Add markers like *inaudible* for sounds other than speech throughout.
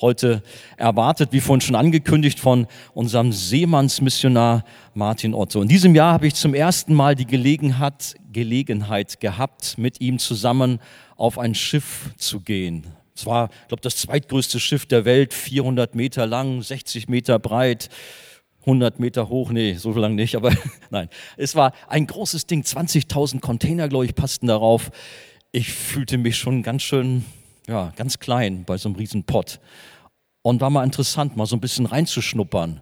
heute erwartet, wie vorhin schon angekündigt von unserem Seemannsmissionar Martin Otto. In diesem Jahr habe ich zum ersten Mal die Gelegenheit, Gelegenheit gehabt, mit ihm zusammen auf ein Schiff zu gehen. Es war, ich glaube, das zweitgrößte Schiff der Welt, 400 Meter lang, 60 Meter breit. 100 Meter hoch, nee, so lang nicht, aber *laughs* nein. Es war ein großes Ding, 20.000 Container, glaube ich, passten darauf. Ich fühlte mich schon ganz schön, ja, ganz klein bei so einem riesen Pott. Und war mal interessant, mal so ein bisschen reinzuschnuppern.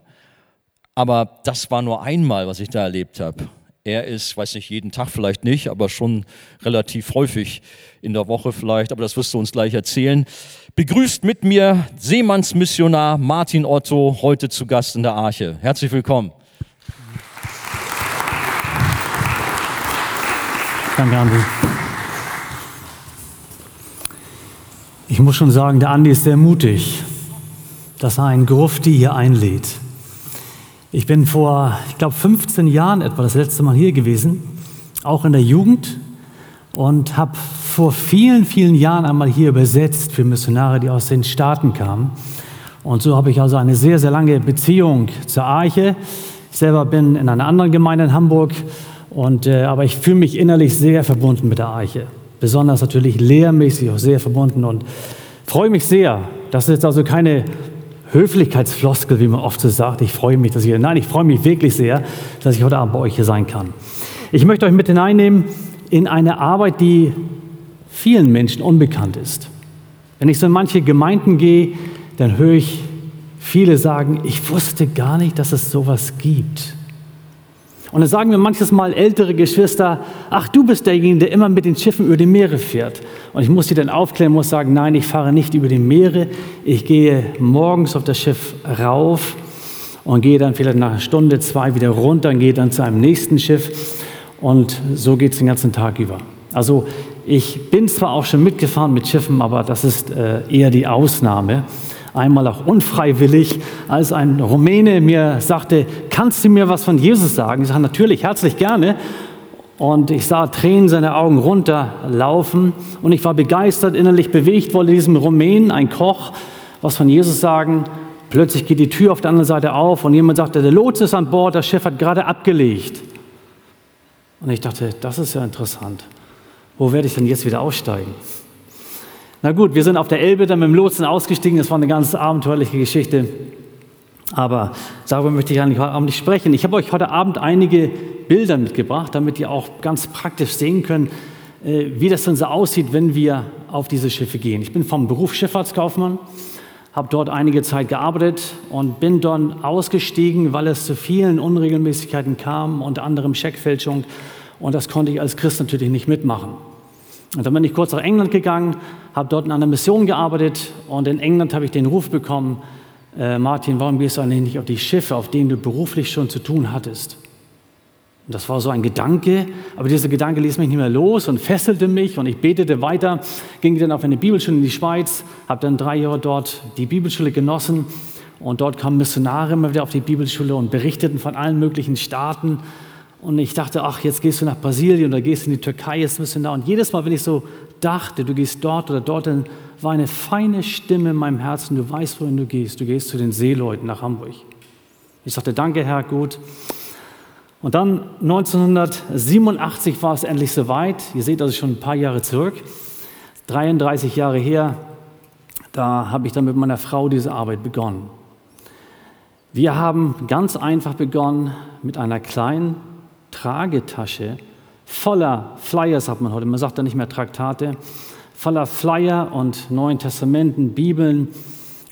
Aber das war nur einmal, was ich da erlebt habe. Er ist, weiß nicht, jeden Tag vielleicht nicht, aber schon relativ häufig in der Woche vielleicht, aber das wirst du uns gleich erzählen. Begrüßt mit mir Seemannsmissionar Martin Otto, heute zu Gast in der Arche. Herzlich willkommen. Danke, Andi. Ich muss schon sagen, der Andi ist sehr mutig, dass er einen Grufti hier einlädt. Ich bin vor, ich glaube, 15 Jahren etwa das letzte Mal hier gewesen, auch in der Jugend und habe vor vielen, vielen Jahren einmal hier übersetzt für Missionare, die aus den Staaten kamen. Und so habe ich also eine sehr, sehr lange Beziehung zur Arche. Ich selber bin in einer anderen Gemeinde in Hamburg, und, äh, aber ich fühle mich innerlich sehr verbunden mit der Arche. Besonders natürlich lehrmäßig auch sehr verbunden und freue mich sehr. Das ist jetzt also keine Höflichkeitsfloskel, wie man oft so sagt. Ich freue mich, dass ich, nein, ich freue mich wirklich sehr, dass ich heute Abend bei euch hier sein kann. Ich möchte euch mit hineinnehmen in eine Arbeit, die vielen Menschen unbekannt ist. Wenn ich so in manche Gemeinden gehe, dann höre ich viele sagen, ich wusste gar nicht, dass es sowas gibt. Und dann sagen mir manches Mal ältere Geschwister, ach, du bist derjenige, der immer mit den Schiffen über die Meere fährt. Und ich muss sie dann aufklären, muss sagen, nein, ich fahre nicht über die Meere. Ich gehe morgens auf das Schiff rauf und gehe dann vielleicht nach einer Stunde, zwei wieder runter und gehe dann zu einem nächsten Schiff. Und so geht es den ganzen Tag über. Also ich bin zwar auch schon mitgefahren mit Schiffen, aber das ist äh, eher die Ausnahme einmal auch unfreiwillig, als ein Rumäne mir sagte, kannst du mir was von Jesus sagen? Ich sage natürlich, herzlich gerne. Und ich sah Tränen seine Augen runterlaufen und ich war begeistert, innerlich bewegt, wollte diesem Rumänen, ein Koch, was von Jesus sagen. Plötzlich geht die Tür auf der anderen Seite auf und jemand sagte, der Lotse ist an Bord, das Schiff hat gerade abgelegt. Und ich dachte, das ist ja interessant. Wo werde ich denn jetzt wieder aussteigen? Na gut, wir sind auf der Elbe dann mit dem Lotsen ausgestiegen. Das war eine ganz abenteuerliche Geschichte. Aber darüber möchte ich eigentlich heute Abend nicht sprechen. Ich habe euch heute Abend einige Bilder mitgebracht, damit ihr auch ganz praktisch sehen könnt, äh, wie das dann so aussieht, wenn wir auf diese Schiffe gehen. Ich bin vom Beruf Schifffahrtskaufmann, habe dort einige Zeit gearbeitet und bin dann ausgestiegen, weil es zu vielen Unregelmäßigkeiten kam, unter anderem Scheckfälschung. Und das konnte ich als Christ natürlich nicht mitmachen. Und dann bin ich kurz nach England gegangen, habe dort in einer Mission gearbeitet und in England habe ich den Ruf bekommen, äh, Martin, warum gehst du eigentlich nicht auf die Schiffe, auf denen du beruflich schon zu tun hattest? Und das war so ein Gedanke, aber dieser Gedanke ließ mich nicht mehr los und fesselte mich und ich betete weiter, ging dann auf eine Bibelschule in die Schweiz, habe dann drei Jahre dort die Bibelschule genossen und dort kamen Missionare immer wieder auf die Bibelschule und berichteten von allen möglichen Staaten und ich dachte, ach, jetzt gehst du nach Brasilien oder gehst in die Türkei, jetzt du da. Und jedes Mal, wenn ich so dachte, du gehst dort oder dort, dann war eine feine Stimme in meinem Herzen, du weißt, wohin du gehst. Du gehst zu den Seeleuten nach Hamburg. Ich sagte, danke, Herr, gut. Und dann 1987 war es endlich soweit. Ihr seht also schon ein paar Jahre zurück. 33 Jahre her, da habe ich dann mit meiner Frau diese Arbeit begonnen. Wir haben ganz einfach begonnen mit einer kleinen Tragetasche voller Flyers, sagt man heute, man sagt da nicht mehr Traktate, voller Flyer und Neuen Testamenten, Bibeln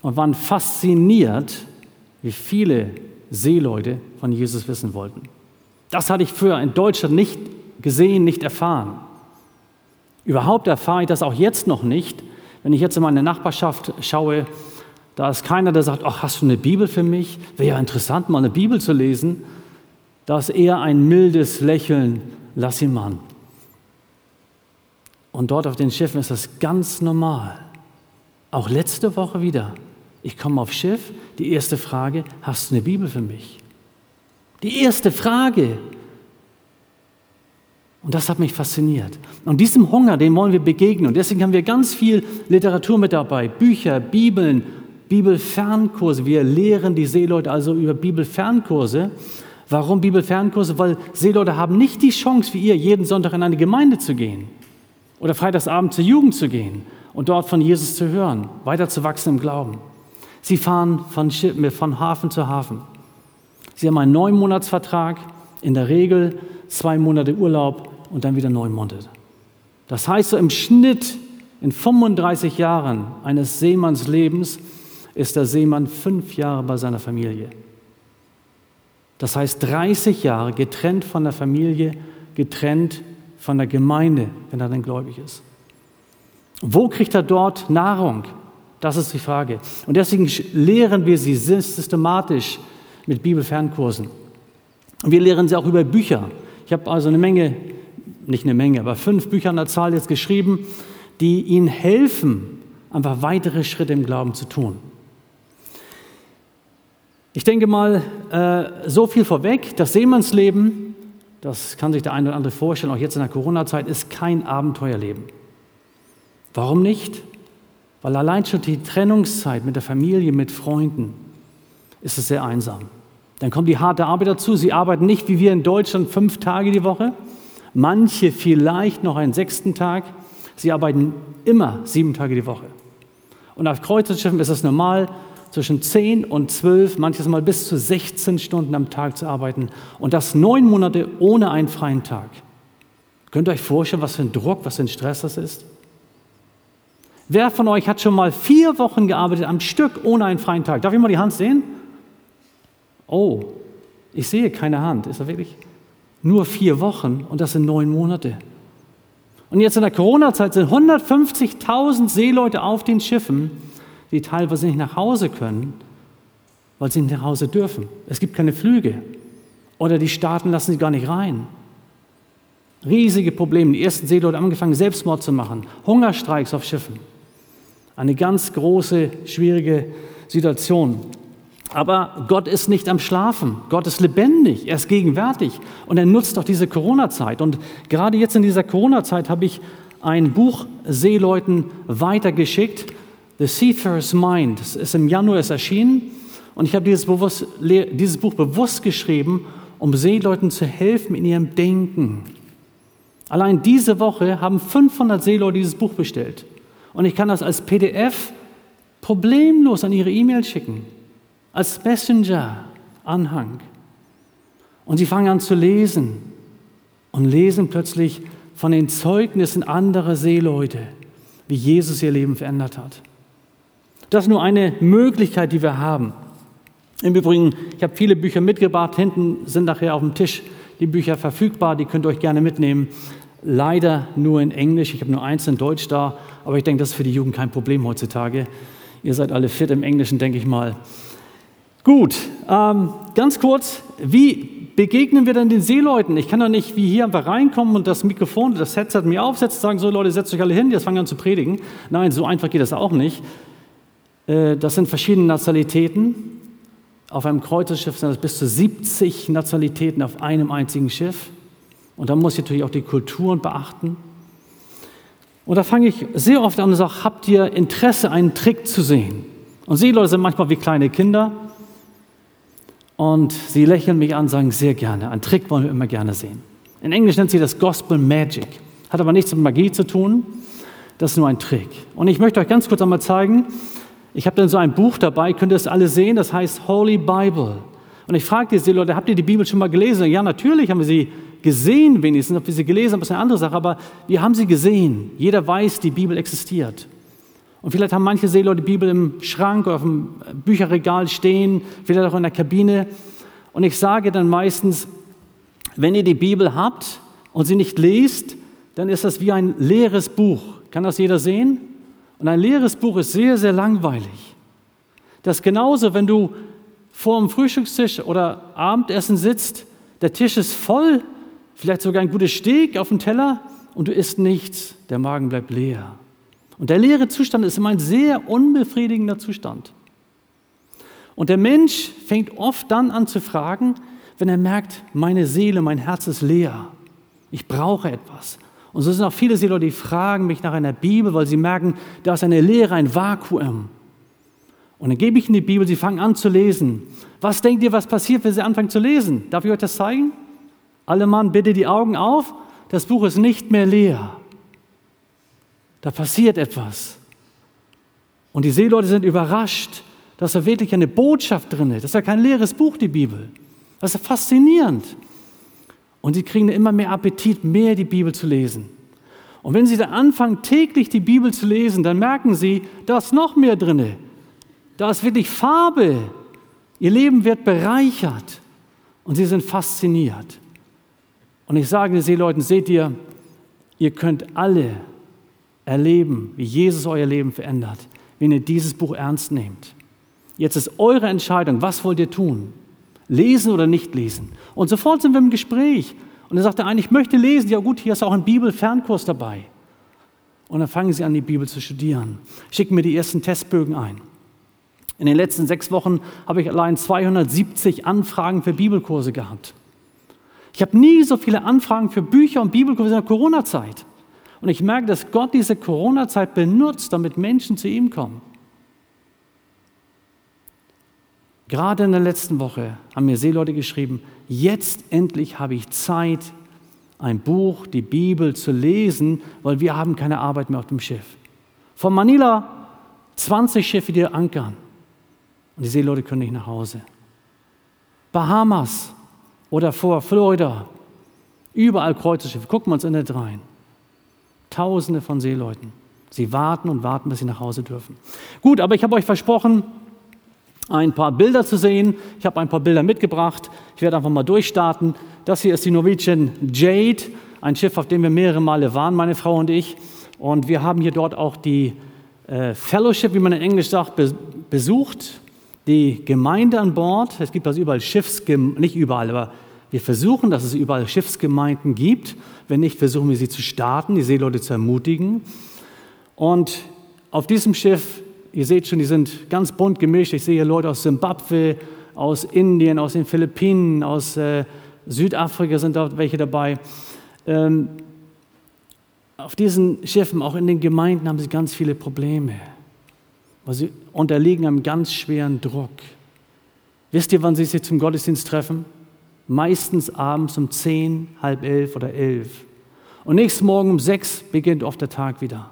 und waren fasziniert, wie viele Seeleute von Jesus wissen wollten. Das hatte ich früher in Deutschland nicht gesehen, nicht erfahren. Überhaupt erfahre ich das auch jetzt noch nicht, wenn ich jetzt in meine Nachbarschaft schaue, da ist keiner, der sagt, ach, hast du eine Bibel für mich? Wäre ja interessant, mal eine Bibel zu lesen. Da ist eher ein mildes Lächeln, lass ihn mal. Und dort auf den Schiffen ist das ganz normal. Auch letzte Woche wieder. Ich komme aufs Schiff, die erste Frage, hast du eine Bibel für mich? Die erste Frage. Und das hat mich fasziniert. Und diesem Hunger, dem wollen wir begegnen. Und deswegen haben wir ganz viel Literatur mit dabei, Bücher, Bibeln, Bibelfernkurse. Wir lehren die Seeleute also über Bibelfernkurse. Warum Bibelfernkurse? Weil Seeleute haben nicht die Chance, wie ihr, jeden Sonntag in eine Gemeinde zu gehen oder freitagsabend zur Jugend zu gehen und dort von Jesus zu hören, weiter zu wachsen im Glauben. Sie fahren von, von Hafen zu Hafen. Sie haben einen Neunmonatsvertrag, in der Regel zwei Monate Urlaub und dann wieder neun Monate. Das heißt, so im Schnitt in 35 Jahren eines Seemanns Lebens ist der Seemann fünf Jahre bei seiner Familie. Das heißt 30 Jahre getrennt von der Familie, getrennt von der Gemeinde, wenn er dann gläubig ist. Wo kriegt er dort Nahrung? Das ist die Frage. Und deswegen lehren wir sie systematisch mit Bibelfernkursen. Und wir lehren sie auch über Bücher. Ich habe also eine Menge, nicht eine Menge, aber fünf Bücher an der Zahl jetzt geschrieben, die ihnen helfen, einfach weitere Schritte im Glauben zu tun. Ich denke mal, äh, so viel vorweg, das Seemannsleben, das kann sich der eine oder andere vorstellen, auch jetzt in der Corona-Zeit, ist kein Abenteuerleben. Warum nicht? Weil allein schon die Trennungszeit mit der Familie, mit Freunden, ist es sehr einsam. Dann kommt die harte Arbeit dazu. Sie arbeiten nicht wie wir in Deutschland fünf Tage die Woche, manche vielleicht noch einen sechsten Tag. Sie arbeiten immer sieben Tage die Woche. Und auf Kreuzfahrtschiffen ist es normal, zwischen 10 und 12, manches Mal bis zu 16 Stunden am Tag zu arbeiten und das neun Monate ohne einen freien Tag. Könnt ihr euch vorstellen, was für ein Druck, was für ein Stress das ist? Wer von euch hat schon mal vier Wochen gearbeitet am Stück ohne einen freien Tag? Darf ich mal die Hand sehen? Oh, ich sehe keine Hand. Ist das wirklich? Nur vier Wochen und das sind neun Monate. Und jetzt in der Corona-Zeit sind 150.000 Seeleute auf den Schiffen die teilweise nicht nach Hause können, weil sie nicht nach Hause dürfen. Es gibt keine Flüge. Oder die Staaten lassen sie gar nicht rein. Riesige Probleme. Die ersten Seeleute haben angefangen, Selbstmord zu machen. Hungerstreiks auf Schiffen. Eine ganz große, schwierige Situation. Aber Gott ist nicht am Schlafen. Gott ist lebendig. Er ist gegenwärtig. Und er nutzt auch diese Corona-Zeit. Und gerade jetzt in dieser Corona-Zeit habe ich ein Buch Seeleuten weitergeschickt The Seafarer's Mind. Das ist im Januar erschienen und ich habe dieses, dieses Buch bewusst geschrieben, um Seeleuten zu helfen in ihrem Denken. Allein diese Woche haben 500 Seeleute dieses Buch bestellt. Und ich kann das als PDF problemlos an ihre E-Mail schicken. Als Messenger-Anhang. Und sie fangen an zu lesen und lesen plötzlich von den Zeugnissen anderer Seeleute, wie Jesus ihr Leben verändert hat. Das ist nur eine Möglichkeit, die wir haben. Im Übrigen, ich habe viele Bücher mitgebracht. Hinten sind nachher auf dem Tisch die Bücher verfügbar. Die könnt ihr euch gerne mitnehmen. Leider nur in Englisch. Ich habe nur eins in Deutsch da. Aber ich denke, das ist für die Jugend kein Problem heutzutage. Ihr seid alle fit im Englischen, denke ich mal. Gut, ähm, ganz kurz. Wie begegnen wir denn den Seeleuten? Ich kann doch nicht wie hier einfach reinkommen und das Mikrofon, das Headset mir aufsetzen, sagen so, Leute, setzt euch alle hin, jetzt fangen an zu predigen. Nein, so einfach geht das auch nicht. Äh, das sind verschiedene Nationalitäten. Auf einem Kreuzerschiff sind es bis zu 70 Nationalitäten auf einem einzigen Schiff. Und da muss ich natürlich auch die Kulturen beachten. Und da fange ich sehr oft an und sage, habt ihr Interesse, einen Trick zu sehen? Und Seeleute sind manchmal wie kleine Kinder. Und sie lächeln mich an und sagen, sehr gerne. Einen Trick wollen wir immer gerne sehen. In Englisch nennt sie das Gospel Magic. Hat aber nichts mit Magie zu tun. Das ist nur ein Trick. Und ich möchte euch ganz kurz einmal zeigen, ich habe dann so ein Buch dabei, könnt ihr das alle sehen, das heißt Holy Bible. Und ich fragte die Leute, habt ihr die Bibel schon mal gelesen? Ja, natürlich haben wir sie gesehen wenigstens. Ob wir sie gelesen haben, ist eine andere Sache, aber wir haben sie gesehen. Jeder weiß, die Bibel existiert. Und vielleicht haben manche Seeleute die Bibel im Schrank oder auf dem Bücherregal stehen, vielleicht auch in der Kabine. Und ich sage dann meistens, wenn ihr die Bibel habt und sie nicht lest, dann ist das wie ein leeres Buch. Kann das jeder sehen? Und ein leeres Buch ist sehr, sehr langweilig. Das ist genauso, wenn du vor dem Frühstückstisch oder Abendessen sitzt, der Tisch ist voll, vielleicht sogar ein gutes Steak auf dem Teller und du isst nichts, der Magen bleibt leer. Und der leere Zustand ist immer ein sehr unbefriedigender Zustand. Und der Mensch fängt oft dann an zu fragen, wenn er merkt, meine Seele, mein Herz ist leer. Ich brauche etwas. Und so sind auch viele Seeleute, die fragen mich nach einer Bibel, weil sie merken, da ist eine Leere, ein Vakuum. Und dann gebe ich ihnen die Bibel, sie fangen an zu lesen. Was denkt ihr, was passiert, wenn sie anfangen zu lesen? Darf ich euch das zeigen? Alle Mann, bitte die Augen auf. Das Buch ist nicht mehr leer. Da passiert etwas. Und die Seeleute sind überrascht, dass da wirklich eine Botschaft drin ist. Das ist ja kein leeres Buch, die Bibel. Das ist faszinierend. Und sie kriegen immer mehr Appetit, mehr die Bibel zu lesen. Und wenn sie dann anfangen, täglich die Bibel zu lesen, dann merken sie, da ist noch mehr drin. Da ist wirklich Farbe. Ihr Leben wird bereichert. Und sie sind fasziniert. Und ich sage den Seeleuten, seht ihr, ihr könnt alle erleben, wie Jesus euer Leben verändert, wenn ihr dieses Buch ernst nehmt. Jetzt ist eure Entscheidung, was wollt ihr tun? Lesen oder nicht lesen? Und sofort sind wir im Gespräch. Und dann sagt der eine, ich möchte lesen. Ja gut, hier ist auch ein Bibelfernkurs dabei. Und dann fangen sie an, die Bibel zu studieren. Schicken mir die ersten Testbögen ein. In den letzten sechs Wochen habe ich allein 270 Anfragen für Bibelkurse gehabt. Ich habe nie so viele Anfragen für Bücher und Bibelkurse in der Corona-Zeit. Und ich merke, dass Gott diese Corona-Zeit benutzt, damit Menschen zu ihm kommen. Gerade in der letzten Woche haben mir Seeleute geschrieben, jetzt endlich habe ich Zeit, ein Buch, die Bibel zu lesen, weil wir haben keine Arbeit mehr auf dem Schiff. Von Manila 20 Schiffe, die ankern. Und die Seeleute können nicht nach Hause. Bahamas oder vor Florida. Überall Kreuzerschiffe. Gucken wir uns in der rein. Tausende von Seeleuten. Sie warten und warten, bis sie nach Hause dürfen. Gut, aber ich habe euch versprochen, ein paar Bilder zu sehen. Ich habe ein paar Bilder mitgebracht. Ich werde einfach mal durchstarten. Das hier ist die Norwegian Jade, ein Schiff, auf dem wir mehrere Male waren, meine Frau und ich. Und wir haben hier dort auch die äh, Fellowship, wie man in Englisch sagt, be besucht die Gemeinde an Bord. Es gibt also überall Schiffsgemeinden, nicht überall, aber wir versuchen, dass es überall Schiffsgemeinden gibt. Wenn nicht, versuchen wir sie zu starten, die Seeleute zu ermutigen. Und auf diesem Schiff, ihr seht schon, die sind ganz bunt gemischt. Ich sehe Leute aus Simbabwe, aus Indien, aus den Philippinen, aus äh, Südafrika sind da welche dabei. Ähm, auf diesen Schiffen, auch in den Gemeinden, haben sie ganz viele Probleme weil sie unterliegen einem ganz schweren Druck. Wisst ihr, wann sie sich zum Gottesdienst treffen? Meistens abends um zehn, halb elf oder elf. Und nächsten Morgen um sechs beginnt oft der Tag wieder.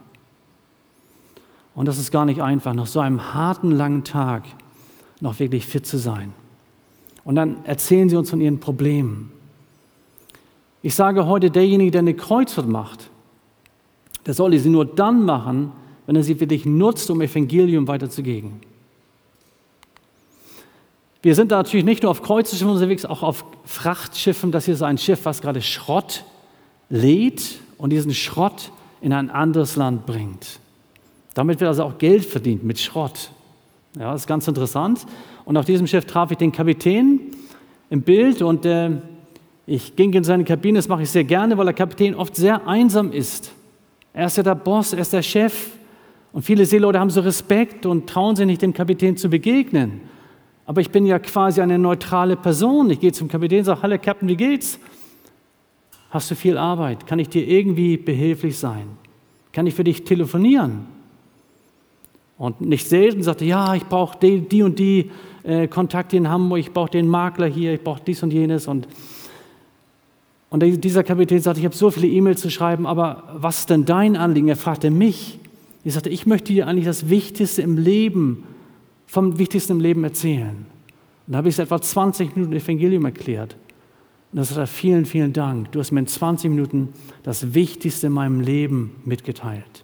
Und das ist gar nicht einfach, nach so einem harten, langen Tag noch wirklich fit zu sein. Und dann erzählen sie uns von ihren Problemen. Ich sage heute, derjenige, der eine Kreuzfahrt macht, der soll sie nur dann machen, wenn er sie für dich nutzt, um Evangelium weiterzugeben. Wir sind da natürlich nicht nur auf Kreuzschiffen unterwegs, auch auf Frachtschiffen. Das hier ist ein Schiff, was gerade Schrott lädt und diesen Schrott in ein anderes Land bringt. Damit wird also auch Geld verdient mit Schrott. Ja, das ist ganz interessant. Und auf diesem Schiff traf ich den Kapitän im Bild und äh, ich ging in seine Kabine. Das mache ich sehr gerne, weil der Kapitän oft sehr einsam ist. Er ist ja der Boss, er ist der Chef. Und viele Seeleute haben so Respekt und trauen sich nicht, dem Kapitän zu begegnen. Aber ich bin ja quasi eine neutrale Person. Ich gehe zum Kapitän und sage, hallo Captain, wie geht's? Hast du viel Arbeit? Kann ich dir irgendwie behilflich sein? Kann ich für dich telefonieren? Und nicht selten sagte, ja, ich brauche die, die, und die äh, Kontakte in Hamburg, ich brauche den Makler hier, ich brauche dies und jenes. Und, und dieser Kapitän sagte, ich habe so viele E-Mails zu schreiben, aber was ist denn dein Anliegen? Er fragte mich. Ich sagte, ich möchte dir eigentlich das Wichtigste im Leben, vom Wichtigsten im Leben erzählen. Und da habe ich es etwa 20 Minuten Evangelium erklärt. Und das sagt er, vielen, vielen Dank. Du hast mir in 20 Minuten das Wichtigste in meinem Leben mitgeteilt.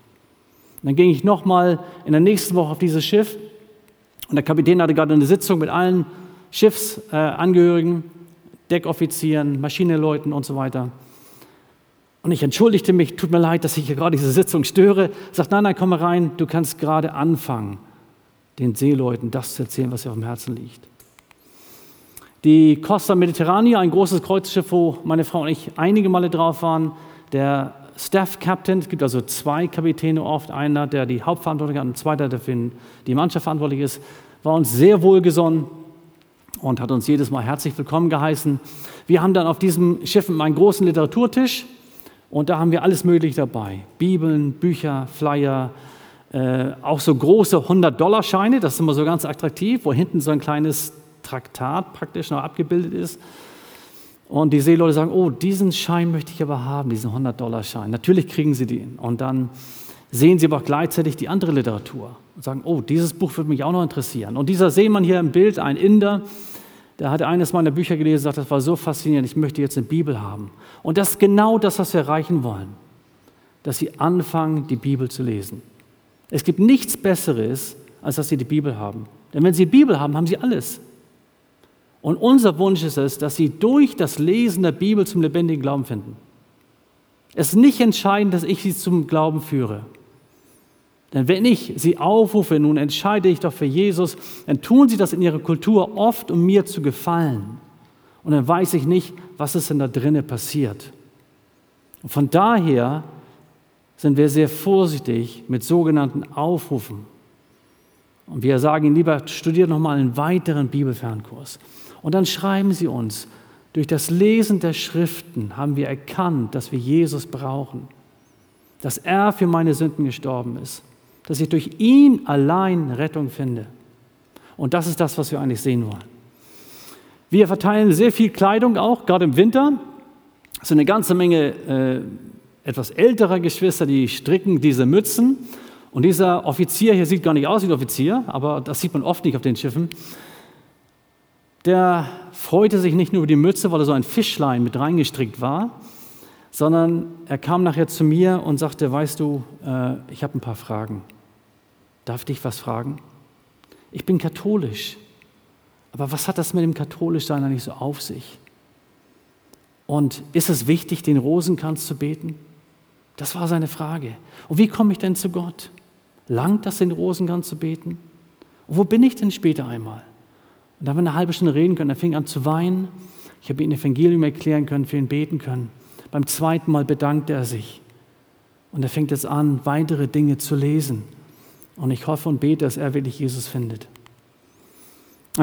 Und dann ging ich nochmal in der nächsten Woche auf dieses Schiff. Und der Kapitän hatte gerade eine Sitzung mit allen Schiffsangehörigen, Deckoffizieren, Maschinenleuten und so weiter. Und ich entschuldigte mich, tut mir leid, dass ich hier gerade diese Sitzung störe. Sagt, nein, nein, komm mal rein, du kannst gerade anfangen, den Seeleuten das zu erzählen, was dir auf dem Herzen liegt. Die Costa Mediterranea, ein großes Kreuzschiff, wo meine Frau und ich einige Male drauf waren. Der Staff Captain, es gibt also zwei Kapitäne oft, einer, der die Hauptverantwortung hat und zweiter, der für die Mannschaft verantwortlich ist, war uns sehr wohlgesonnen und hat uns jedes Mal herzlich willkommen geheißen. Wir haben dann auf diesem Schiff einen großen Literaturtisch und da haben wir alles Mögliche dabei. Bibeln, Bücher, Flyer, Äh, auch so große 100-Dollar-Scheine, das ist immer so ganz attraktiv, wo hinten so ein kleines Traktat praktisch noch abgebildet ist. Und die Seeleute sagen, oh, diesen Schein möchte ich aber haben, diesen 100-Dollar-Schein. Natürlich kriegen sie den. Und dann sehen sie aber auch gleichzeitig die andere Literatur und sagen, oh, dieses Buch würde mich auch noch interessieren. Und dieser Seemann hier im Bild, ein Inder, der hatte eines meiner Bücher gelesen und sagt, das war so faszinierend, ich möchte jetzt eine Bibel haben. Und das ist genau das, was wir erreichen wollen, dass sie anfangen, die Bibel zu lesen. Es gibt nichts Besseres, als dass sie die Bibel haben. Denn wenn sie die Bibel haben, haben sie alles. Und unser Wunsch ist es, dass sie durch das Lesen der Bibel zum lebendigen Glauben finden. Es ist nicht entscheidend, dass ich sie zum Glauben führe. Denn wenn ich sie aufrufe, nun entscheide ich doch für Jesus, dann tun sie das in ihrer Kultur oft, um mir zu gefallen. Und dann weiß ich nicht, was ist denn da drinnen passiert. Und von daher sind wir sehr vorsichtig mit sogenannten Aufrufen. Und wir sagen ihnen lieber, studiert nochmal einen weiteren Bibelfernkurs. Und dann schreiben sie uns, durch das Lesen der Schriften haben wir erkannt, dass wir Jesus brauchen, dass er für meine Sünden gestorben ist, dass ich durch ihn allein Rettung finde. Und das ist das, was wir eigentlich sehen wollen. Wir verteilen sehr viel Kleidung auch, gerade im Winter. So eine ganze Menge äh, etwas älterer Geschwister, die stricken diese Mützen. Und dieser Offizier hier sieht gar nicht aus wie ein Offizier, aber das sieht man oft nicht auf den Schiffen der freute sich nicht nur über die Mütze, weil er so ein Fischlein mit reingestrickt war, sondern er kam nachher zu mir und sagte, weißt du, äh, ich habe ein paar Fragen. Darf ich dich was fragen? Ich bin katholisch, aber was hat das mit dem Katholischsein eigentlich so auf sich? Und ist es wichtig, den Rosenkranz zu beten? Das war seine Frage. Und wie komme ich denn zu Gott? Langt das, den Rosenkranz zu beten? Und wo bin ich denn später einmal? Und da haben wir eine halbe Stunde reden können. Er fing an zu weinen. Ich habe ihm ein Evangelium erklären können, für ihn beten können. Beim zweiten Mal bedankte er sich. Und er fängt jetzt an, weitere Dinge zu lesen. Und ich hoffe und bete, dass er wirklich Jesus findet.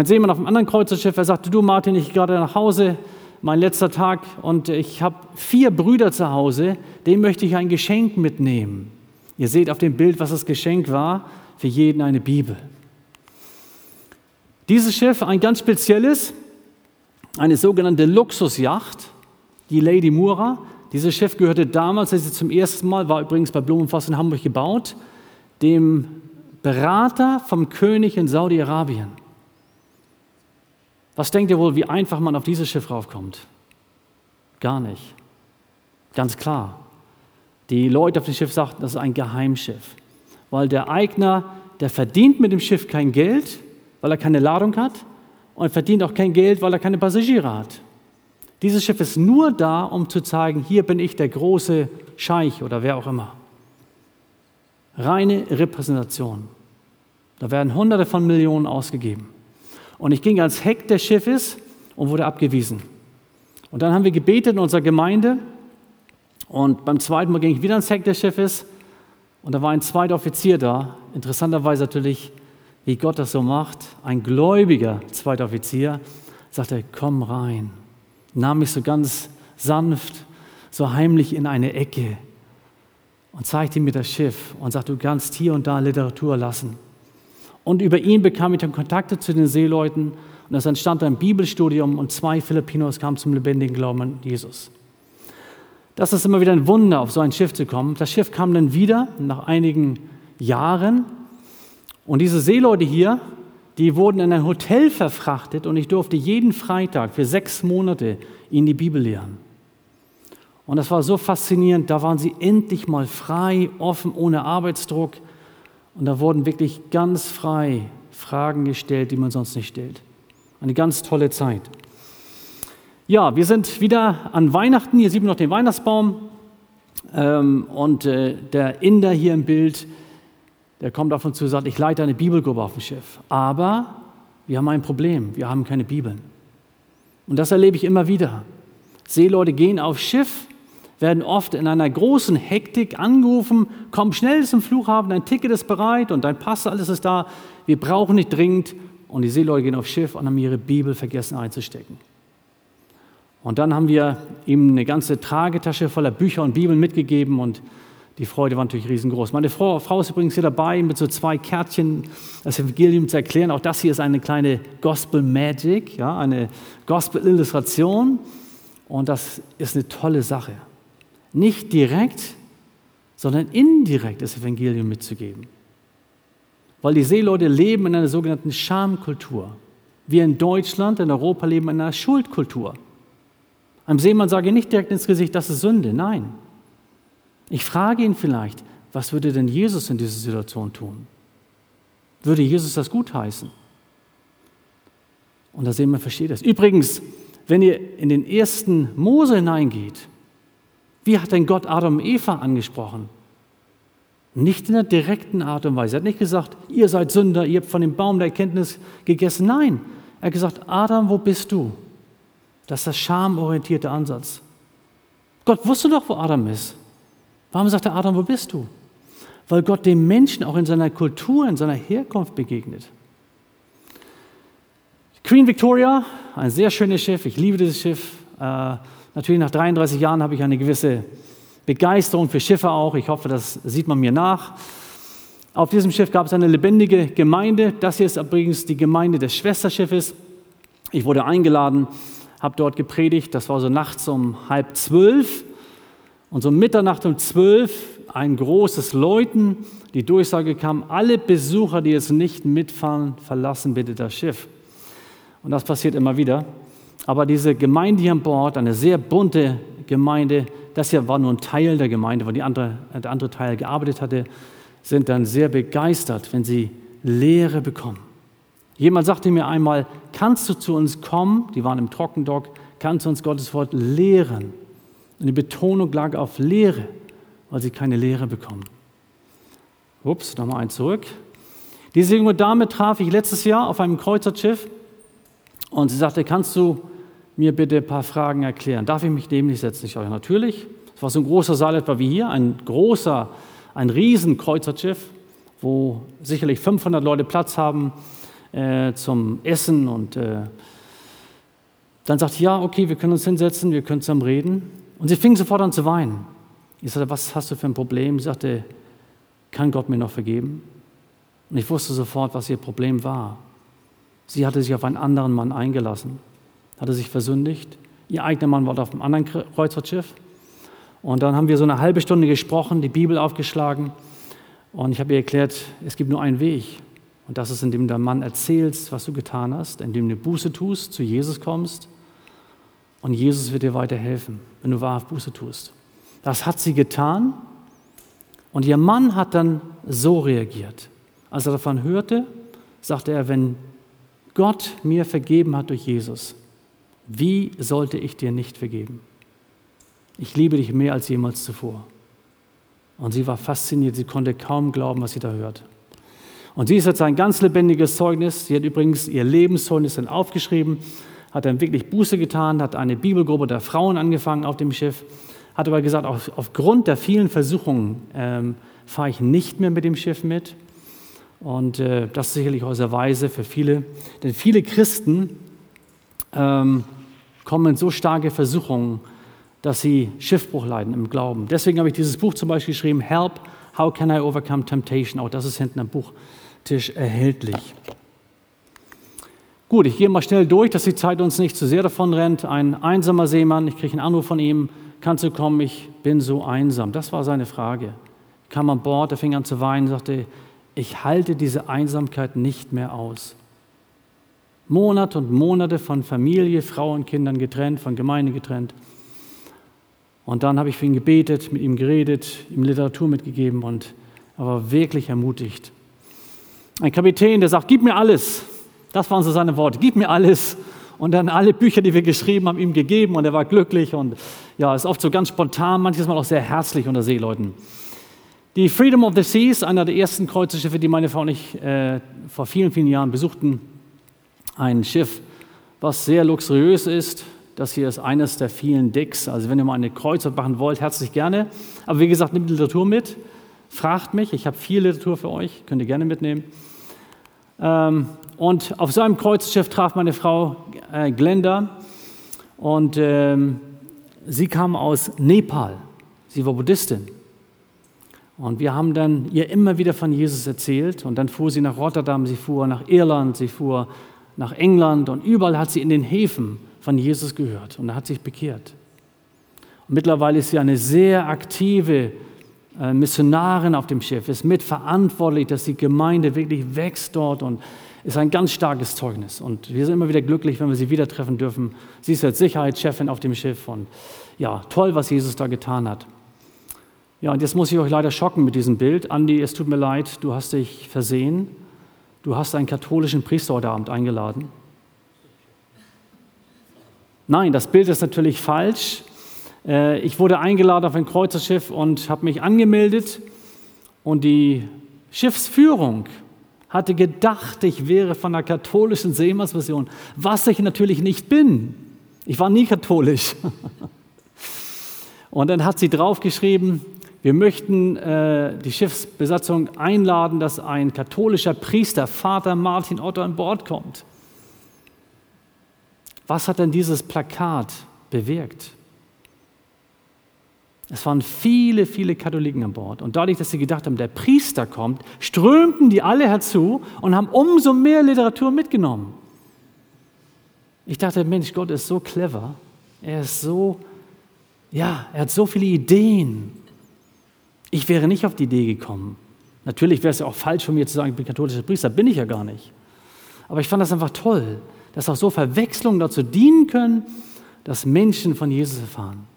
Sehen wir auf einem anderen Kreuzerschiff, er sagte, du Martin, ich gehe gerade nach Hause, mein letzter Tag, und ich habe vier Brüder zu Hause, denen möchte ich ein Geschenk mitnehmen. Ihr seht auf dem Bild, was das Geschenk war, für jeden eine Bibel. Dieses Schiff, ein ganz spezielles, eine sogenannte Luxusjacht, die Lady Mura. Dieses Schiff gehörte damals, als sie zum ersten Mal, war übrigens bei Blumenfass in Hamburg gebaut, dem Berater vom König in Saudi-Arabien. Was denkt ihr wohl, wie einfach man auf dieses Schiff raufkommt? Gar nicht. Ganz klar. Die Leute auf dem Schiff sagten, das ist ein Geheimschiff, weil der Eigner, der verdient mit dem Schiff kein Geld, weil er keine Ladung hat und verdient auch kein Geld, weil er keine Passagiere hat. Dieses Schiff ist nur da, um zu zeigen, hier bin ich der große Scheich oder wer auch immer. Reine Repräsentation. Da werden Hunderte von Millionen ausgegeben. Und ich ging als Heck des Schiffes und wurde abgewiesen. Und dann haben wir gebetet in unserer Gemeinde. Und beim zweiten Mal ging ich wieder ans Heck des Schiffes. Und da war ein zweiter Offizier da. Interessanterweise natürlich wie Gott das so macht, ein gläubiger zweiter Offizier, sagte, komm rein, nahm mich so ganz sanft, so heimlich in eine Ecke und zeigte mir das Schiff und sagte, du kannst hier und da Literatur lassen. Und über ihn bekam ich dann Kontakte zu den Seeleuten und es entstand ein Bibelstudium und zwei Filipinos kamen zum lebendigen Glauben an Jesus. Das ist immer wieder ein Wunder, auf so ein Schiff zu kommen. Das Schiff kam dann wieder nach einigen Jahren und diese Seeleute hier, die wurden in ein Hotel verfrachtet und ich durfte jeden Freitag für sechs Monate ihnen die Bibel lehren. Und das war so faszinierend, da waren sie endlich mal frei, offen, ohne Arbeitsdruck. Und da wurden wirklich ganz frei Fragen gestellt, die man sonst nicht stellt. Eine ganz tolle Zeit. Ja, wir sind wieder an Weihnachten. Hier sieht man noch den Weihnachtsbaum. Ähm, und äh, der Inder hier im Bild, der kommt auf uns zu und sagt, ich leite eine Bibelgruppe auf dem Schiff. Aber wir haben ein Problem, wir haben keine Bibeln. Und das erlebe ich immer wieder. Seeleute gehen aufs Schiff, werden oft in einer großen Hektik angerufen, komm schnell zum Flughafen, dein Ticket ist bereit und dein Pass, alles ist da, wir brauchen nicht dringend. Und die Seeleute gehen aufs Schiff und haben ihre Bibel vergessen einzustecken. Und dann haben wir ihm eine ganze Tragetasche voller Bücher und Bibeln mitgegeben und die Freude war natürlich riesengroß. Meine Frau, Frau, ist übrigens hier dabei, mit so zwei Kärtchen das Evangelium zu erklären. Auch das hier ist eine kleine Gospel Magic, ja, eine Gospel Illustration. Und das ist eine tolle Sache. Nicht direkt, sondern indirekt das Evangelium mitzugeben. Weil die Seeleute leben in einer sogenannten Schamkultur. Wir in Deutschland, in Europa leben in einer Schuldkultur. Einem Seemann sage ich nicht direkt ins Gesicht, das ist Sünde. Nein. Ich frage ihn vielleicht, was würde denn Jesus in dieser Situation tun? Würde Jesus das gutheißen? Und der Seemann versteht das. Übrigens, wenn ihr in den ersten Mose hineingeht, wie hat denn Gott Adam und Eva angesprochen? Nicht in der direkten Art und Weise. Er hat nicht gesagt, ihr seid Sünder, ihr habt von dem Baum der Erkenntnis gegessen. Nein, er hat gesagt, Adam, wo bist du? Das ist der schamorientierte Ansatz. Gott wusste doch, wo Adam ist. Warum sagt er, Adam, wo bist du? Weil Gott dem Menschen auch in seiner Kultur, in seiner Herkunft begegnet. Queen Victoria, ein sehr schönes Schiff, ich liebe dieses Schiff. Äh, natürlich nach 33 Jahren habe ich eine gewisse Begeisterung für Schiffe auch. Ich hoffe, das sieht man mir nach. Auf diesem Schiff gab es eine lebendige Gemeinde. Das hier ist übrigens die Gemeinde des Schwesterschiffes. Ich wurde eingeladen, habe dort gepredigt. Das war so nachts um halb zwölf. Und so Mitternacht um zwölf ein großes Läuten. Die Durchsage kam, alle Besucher, die jetzt nicht mitfahren, verlassen bitte das Schiff. Und das passiert immer wieder. Aber diese Gemeinde hier an Bord, eine sehr bunte Gemeinde, das hier war nur ein Teil der Gemeinde, weil andere, der andere Teil gearbeitet hatte, sind dann sehr begeistert, wenn sie Lehre bekommen. Jemand sagte mir einmal, kannst du zu uns kommen, die waren im Trockendock, kannst du uns Gottes Wort lehren? Und die Betonung lag auf Lehre, weil sie keine Lehre bekommen. Ups, nochmal eins zurück. Diese junge Dame traf ich letztes Jahr auf einem Kreuzerschiff und sie sagte, kannst du mir bitte ein paar Fragen erklären? Darf ich mich dem nicht setzen? Ich sage, natürlich. Es war so ein großer Saal etwa wie hier, ein großer, ein riesen Kreuzerschiff, wo sicherlich 500 Leute Platz haben äh, zum Essen und äh, dann ich, ja, okay, wir können uns hinsetzen, wir können zusammen reden. Und sie fing sofort an zu weinen. Ich sagte, was hast du für ein Problem? Sie sagte, kann Gott mir noch vergeben? Und ich wusste sofort, was ihr Problem war. Sie hatte sich auf einen anderen Mann eingelassen, hatte sich versündigt. Ihr eigener Mann war auf einem anderen Kreuzfahrtschiff. Und dann haben wir so eine halbe Stunde gesprochen, die Bibel aufgeschlagen. Und ich habe ihr erklärt, es gibt nur einen Weg. Und das ist, indem der Mann erzählst, was du getan hast, indem du Buße tust, zu Jesus kommst und Jesus wird dir weiterhelfen, wenn du wahrhaft Buße tust. Das hat sie getan. Und ihr Mann hat dann so reagiert. Als er davon hörte, sagte er, wenn Gott mir vergeben hat durch Jesus, wie sollte ich dir nicht vergeben? Ich liebe dich mehr als jemals zuvor. Und sie war fasziniert, sie konnte kaum glauben, was sie da hört. Und sie ist jetzt ein ganz lebendiges Zeugnis. Sie hat übrigens ihr Lebenszeugnis dann aufgeschrieben hat dann wirklich Buße getan, hat eine Bibelgruppe der Frauen angefangen auf dem Schiff, hat aber gesagt, auf, aufgrund der vielen Versuchungen ähm, fahre ich nicht mehr mit dem Schiff mit. Und äh, das ist sicherlich auch sehr weise für viele, denn viele Christen ähm, kommen in so starke Versuchungen, dass sie Schiffbruch leiden im Glauben. Deswegen habe ich dieses Buch zum Beispiel geschrieben, Help, How Can I Overcome Temptation? Auch das ist hinten am Buchtisch erhältlich. Gut, ich gehe mal schnell durch, dass die Zeit uns nicht zu sehr davon rennt. Ein einsamer Seemann, ich kriege einen Anruf von ihm, kannst du kommen, ich bin so einsam. Das war seine Frage. Kam an Bord, er fing an zu weinen, sagte, ich halte diese Einsamkeit nicht mehr aus. Monate und Monate von Familie, Frau und Kindern getrennt, von Gemeinde getrennt. Und dann habe ich für ihn gebetet, mit ihm geredet, ihm Literatur mitgegeben und er war wirklich ermutigt. Ein Kapitän, der sagt, gib mir alles, das waren so seine Worte. Gib mir alles. Und dann alle Bücher, die wir geschrieben haben, ihm gegeben und er war glücklich. Und ja, ist oft so ganz spontan, manches Mal auch sehr herzlich unter Seeleuten. Die Freedom of the Seas, einer der ersten Kreuzerschiffe, die meine Frau und ich äh, vor vielen, vielen Jahren besuchten. Ein Schiff, was sehr luxuriös ist. Das hier ist eines der vielen Decks. Also wenn ihr mal eine Kreuzfahrt machen wollt, herzlich gerne. Aber wie gesagt, nehmt Literatur mit. Fragt mich, ich habe viel Literatur für euch, könnt ihr gerne mitnehmen. Ähm, und auf so einem Kreuzschiff traf meine Frau äh, Glenda und ähm, sie kam aus Nepal. Sie war Buddhistin. Und wir haben dann ihr immer wieder von Jesus erzählt. Und dann fuhr sie nach Rotterdam, sie fuhr nach Irland, sie fuhr nach England und überall hat sie in den Häfen von Jesus gehört und hat sich bekehrt. Und mittlerweile ist sie eine sehr aktive Missionarin auf dem Schiff, ist mitverantwortlich, dass die Gemeinde wirklich wächst dort und ist ein ganz starkes Zeugnis. Und wir sind immer wieder glücklich, wenn wir sie wieder treffen dürfen. Sie ist jetzt Sicherheitschefin auf dem Schiff und ja, toll, was Jesus da getan hat. Ja, und jetzt muss ich euch leider schocken mit diesem Bild. Andi, es tut mir leid, du hast dich versehen. Du hast einen katholischen Priester heute Abend eingeladen. Nein, das Bild ist natürlich falsch. Äh, ich wurde eingeladen auf ein Kreuzerschiff und habe mich angemeldet. Und die Schiffsführung hatte gedacht, ich wäre von der katholischen Seemannsmission, was ich natürlich nicht bin. Ich war nie katholisch. *laughs* Und dann hat sie draufgeschrieben, wir möchten äh, die Schiffsbesatzung einladen, dass ein katholischer Priester, Vater Martin Otto, an Bord kommt. Was hat denn dieses Plakat bewirkt? Es waren viele, viele Katholiken an Bord. Und dadurch, dass sie gedacht haben, der Priester kommt, strömten die alle herzu und haben umso mehr Literatur mitgenommen. Ich dachte, Mensch, Gott ist so clever. Er ist so, ja, er hat so viele Ideen. Ich wäre nicht auf die Idee gekommen. Natürlich wäre es ja auch falsch von mir zu sagen, ich bin katholischer Priester. Bin ich ja gar nicht. Aber ich fand das einfach toll, dass auch so Verwechslungen dazu dienen können, dass Menschen von Jesus erfahren.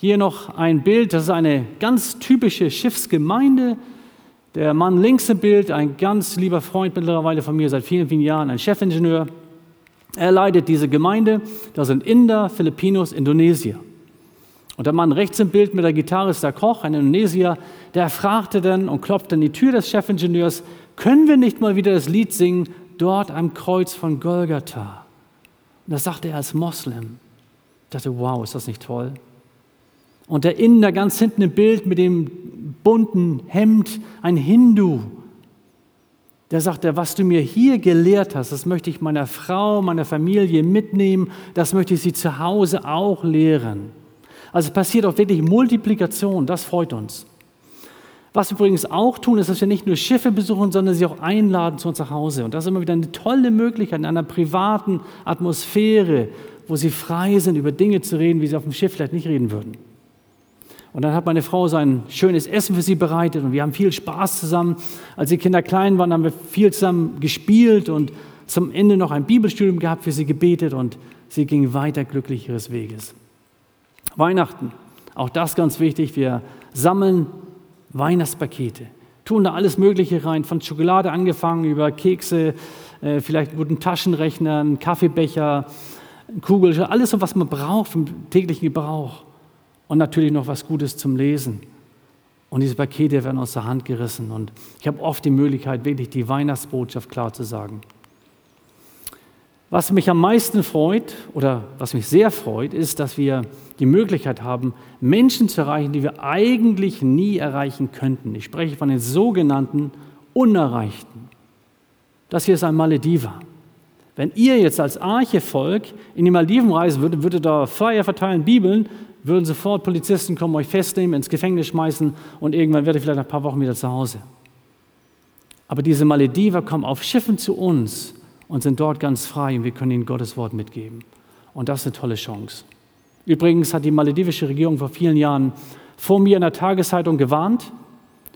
Hier noch ein Bild, das ist eine ganz typische Schiffsgemeinde. Der Mann links im Bild, ein ganz lieber Freund mittlerweile von mir seit vielen, vielen Jahren, ein Chefingenieur. Er leitet diese Gemeinde. Da sind Inder, Filipinos, Indonesier. Und der Mann rechts im Bild mit der Gitarre ist der Koch, ein Indonesier. Der fragte dann und klopfte an die Tür des Chefingenieurs: Können wir nicht mal wieder das Lied singen, dort am Kreuz von Golgatha? Und das sagte er als Moslem. Ich dachte, wow, ist das nicht toll? Und der Inder ganz hinten im Bild mit dem bunten Hemd, ein Hindu, der sagt, was du mir hier gelehrt hast, das möchte ich meiner Frau, meiner Familie mitnehmen, das möchte ich sie zu Hause auch lehren. Also passiert auch wirklich Multiplikation, das freut uns. Was wir übrigens auch tun, ist, dass wir nicht nur Schiffe besuchen, sondern sie auch einladen zu uns nach Hause. Und das ist immer wieder eine tolle Möglichkeit in einer privaten Atmosphäre, wo sie frei sind, über Dinge zu reden, wie sie auf dem Schiff vielleicht nicht reden würden. Und dann hat meine Frau sein schönes Essen für sie bereitet und wir haben viel Spaß zusammen. Als die Kinder klein waren, haben wir viel zusammen gespielt und zum Ende noch ein Bibelstudium gehabt, für sie gebetet und sie ging weiter glücklich ihres Weges. Weihnachten, auch das ganz wichtig. Wir sammeln Weihnachtspakete, tun da alles Mögliche rein, von Schokolade angefangen über Kekse, äh, vielleicht guten Taschenrechner, einen Kaffeebecher, Kugel, alles so, was man braucht den täglichen Gebrauch und natürlich noch was Gutes zum Lesen. Und diese Pakete werden aus der Hand gerissen. Und ich habe oft die Möglichkeit, wirklich die Weihnachtsbotschaft klar zu sagen. Was mich am meisten freut oder was mich sehr freut, ist, dass wir die Möglichkeit haben, Menschen zu erreichen, die wir eigentlich nie erreichen könnten. Ich spreche von den sogenannten Unerreichten. Das hier ist ein Malediver. Wenn ihr jetzt als Archevolk in die Malediven reisen würdet, würdet da Feuer verteilen, Bibeln, würden sofort Polizisten kommen, euch festnehmen, ins Gefängnis schmeißen und irgendwann werdet ihr vielleicht nach ein paar Wochen wieder zu Hause. Aber diese Malediver kommen auf Schiffen zu uns und sind dort ganz frei und wir können ihnen Gottes Wort mitgeben. Und das ist eine tolle Chance. Übrigens hat die maledivische Regierung vor vielen Jahren vor mir in der Tageszeitung gewarnt,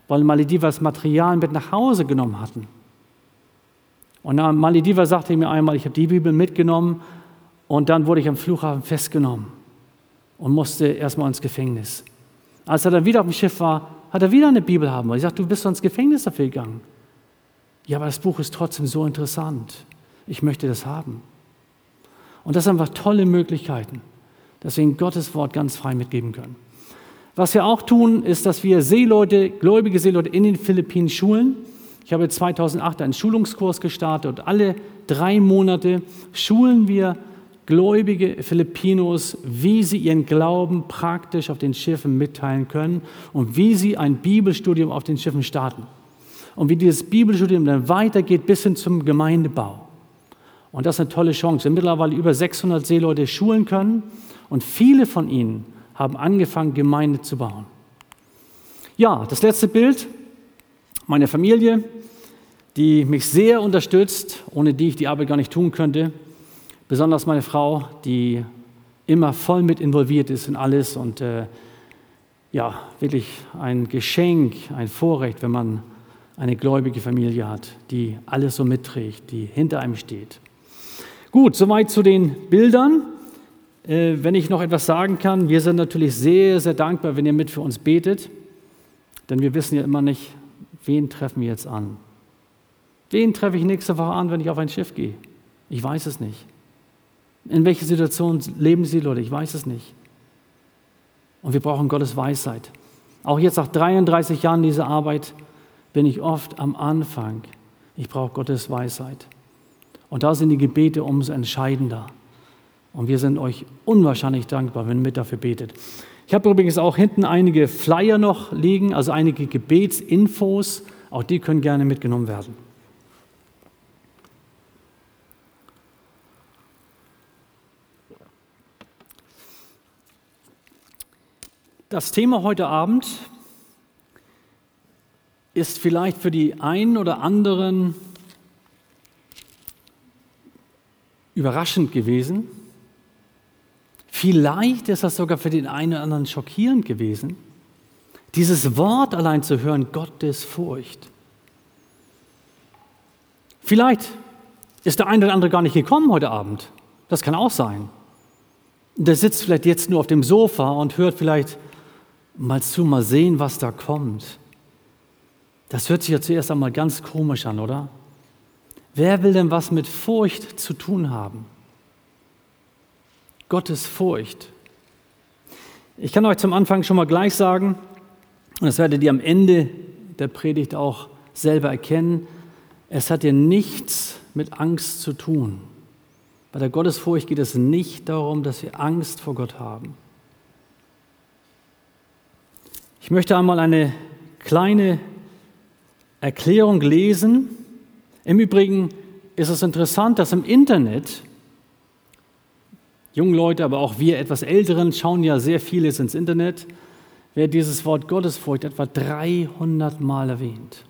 weil Malediver das Material mit nach Hause genommen hatten. Und Malediver sagte mir einmal, ich habe die Bibel mitgenommen und dann wurde ich am Flughafen festgenommen und musste erstmal ins Gefängnis. Als er dann wieder auf dem Schiff war, hat er wieder eine Bibel haben wollen. Ich sagte, du bist ins Gefängnis dafür gegangen. Ja, aber das Buch ist trotzdem so interessant. Ich möchte das haben. Und das sind einfach tolle Möglichkeiten, dass wir Gottes Wort ganz frei mitgeben können. Was wir auch tun, ist, dass wir Seeleute, gläubige Seeleute in den Philippinen schulen. Ich habe 2008 einen Schulungskurs gestartet und alle drei Monate schulen wir gläubige Filipinos, wie sie ihren Glauben praktisch auf den Schiffen mitteilen können und wie sie ein Bibelstudium auf den Schiffen starten. Und wie dieses Bibelstudium dann weitergeht bis hin zum Gemeindebau. Und das ist eine tolle Chance. Wir mittlerweile über 600 Seeleute schulen können und viele von ihnen haben angefangen, Gemeinde zu bauen. Ja, das letzte Bild, meine Familie, die mich sehr unterstützt, ohne die ich die Arbeit gar nicht tun könnte. Besonders meine Frau, die immer voll mit involviert ist in alles und äh, ja, wirklich ein Geschenk, ein Vorrecht, wenn man eine gläubige Familie hat, die alles so mitträgt, die hinter einem steht. Gut, soweit zu den Bildern. Äh, wenn ich noch etwas sagen kann, wir sind natürlich sehr, sehr dankbar, wenn ihr mit für uns betet, denn wir wissen ja immer nicht, wen treffen wir jetzt an. Wen treffe ich nächste Woche an, wenn ich auf ein Schiff gehe? Ich weiß es nicht. In welcher Situation leben sie Leute? Ich weiß es nicht. Und wir brauchen Gottes Weisheit. Auch jetzt nach 33 Jahren dieser Arbeit bin ich oft am Anfang. Ich brauche Gottes Weisheit. Und da sind die Gebete umso entscheidender. Und wir sind euch unwahrscheinlich dankbar, wenn ihr mit dafür betet. Ich habe übrigens auch hinten einige Flyer noch liegen, also einige Gebetsinfos. Auch die können gerne mitgenommen werden. Das Thema heute Abend ist vielleicht für die einen oder anderen überraschend gewesen. Vielleicht ist das sogar für den einen oder anderen schockierend gewesen. Dieses Wort allein zu hören, Gottes Furcht. Vielleicht ist der eine oder andere gar nicht gekommen heute Abend. Das kann auch sein. Der sitzt vielleicht jetzt nur auf dem Sofa und hört vielleicht mal zu, mal sehen, was da kommt. Das hört sich ja zuerst einmal ganz komisch an, oder? Wer will denn was mit Furcht zu tun haben? Gottes Furcht. Ich kann euch zum Anfang schon mal gleich sagen, und das werdet ihr am Ende der Predigt auch selber erkennen, es hat ja nichts mit Angst zu tun. Bei der Gottesfurcht geht es nicht darum, dass wir Angst vor Gott haben. Ich möchte einmal eine kleine Erklärung lesen. Im Übrigen ist es interessant, dass im Internet, junge Leute, aber auch wir etwas Älteren schauen ja sehr vieles ins Internet, wird dieses Wort Gottesfurcht etwa 300 Mal erwähnt.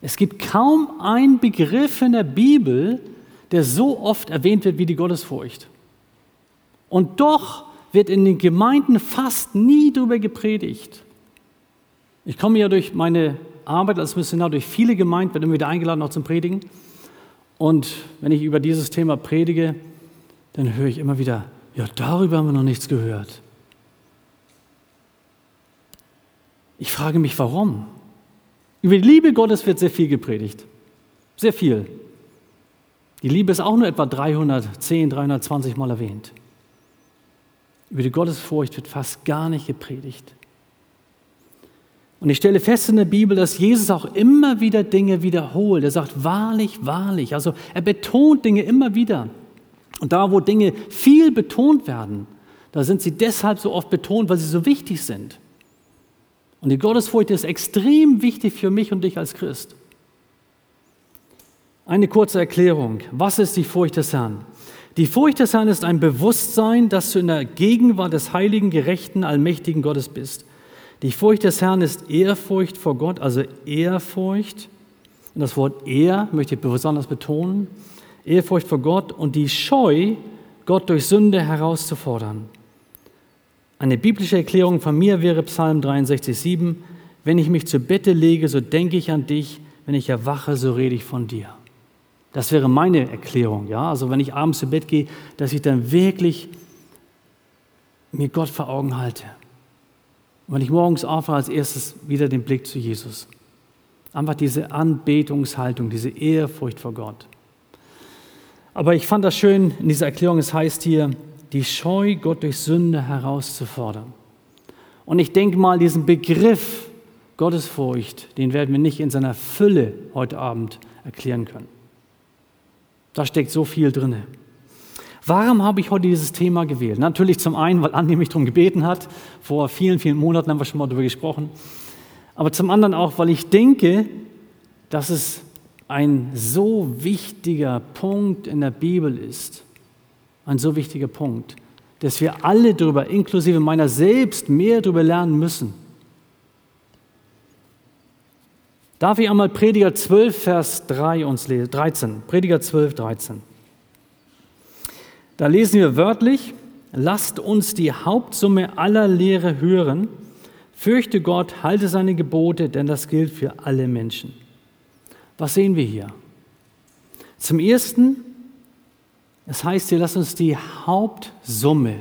Es gibt kaum einen Begriff in der Bibel, der so oft erwähnt wird wie die Gottesfurcht. Und doch wird in den Gemeinden fast nie darüber gepredigt. Ich komme ja durch meine Arbeit als Missionar durch viele Gemeinden, werde immer wieder eingeladen, auch zum Predigen. Und wenn ich über dieses Thema predige, dann höre ich immer wieder, ja, darüber haben wir noch nichts gehört. Ich frage mich, warum? Über die Liebe Gottes wird sehr viel gepredigt. Sehr viel. Die Liebe ist auch nur etwa 310, 320 Mal erwähnt. Über die Gottesfurcht wird fast gar nicht gepredigt. Und ich stelle fest in der Bibel, dass Jesus auch immer wieder Dinge wiederholt. Er sagt wahrlich, wahrlich. Also er betont Dinge immer wieder. Und da, wo Dinge viel betont werden, da sind sie deshalb so oft betont, weil sie so wichtig sind. Und die Gottesfurcht ist extrem wichtig für mich und dich als Christ. Eine kurze Erklärung. Was ist die Furcht des Herrn? Die Furcht des Herrn ist ein Bewusstsein, dass du in der Gegenwart des heiligen, gerechten, allmächtigen Gottes bist. Die Furcht des Herrn ist Ehrfurcht vor Gott, also Ehrfurcht. Und das Wort Ehr möchte ich besonders betonen. Ehrfurcht vor Gott und die Scheu, Gott durch Sünde herauszufordern. Eine biblische Erklärung von mir wäre Psalm 63,7. Wenn ich mich zu Bette lege, so denke ich an dich. Wenn ich erwache, so rede ich von dir. Das wäre meine Erklärung. Ja? Also wenn ich abends zu Bett gehe, dass ich dann wirklich mir Gott vor Augen halte. Und wenn ich morgens aufwache, als erstes wieder den Blick zu Jesus. Einfach diese Anbetungshaltung, diese Ehrfurcht vor Gott. Aber ich fand das schön in dieser Erklärung, es heißt hier, die Scheu, Gott durch Sünde herauszufordern. Und ich denke mal, diesen Begriff Gottesfurcht, den werden wir nicht in seiner Fülle heute Abend erklären können. Da steckt so viel drin. Warum habe ich heute dieses Thema gewählt? Natürlich zum einen, weil Andi mich darum gebeten hat. Vor vielen, vielen Monaten haben wir schon mal darüber gesprochen. Aber zum anderen auch, weil ich denke, dass es ein so wichtiger Punkt in der Bibel ist. Ein so wichtiger Punkt, dass wir alle darüber, inklusive meiner selbst, mehr darüber lernen müssen. Darf ich einmal Prediger 12, Vers 3 uns lesen? 13. Prediger 12, 13. Da lesen wir wörtlich, lasst uns die Hauptsumme aller Lehre hören. Fürchte Gott, halte seine Gebote, denn das gilt für alle Menschen. Was sehen wir hier? Zum Ersten, es heißt hier, lasst uns die Hauptsumme,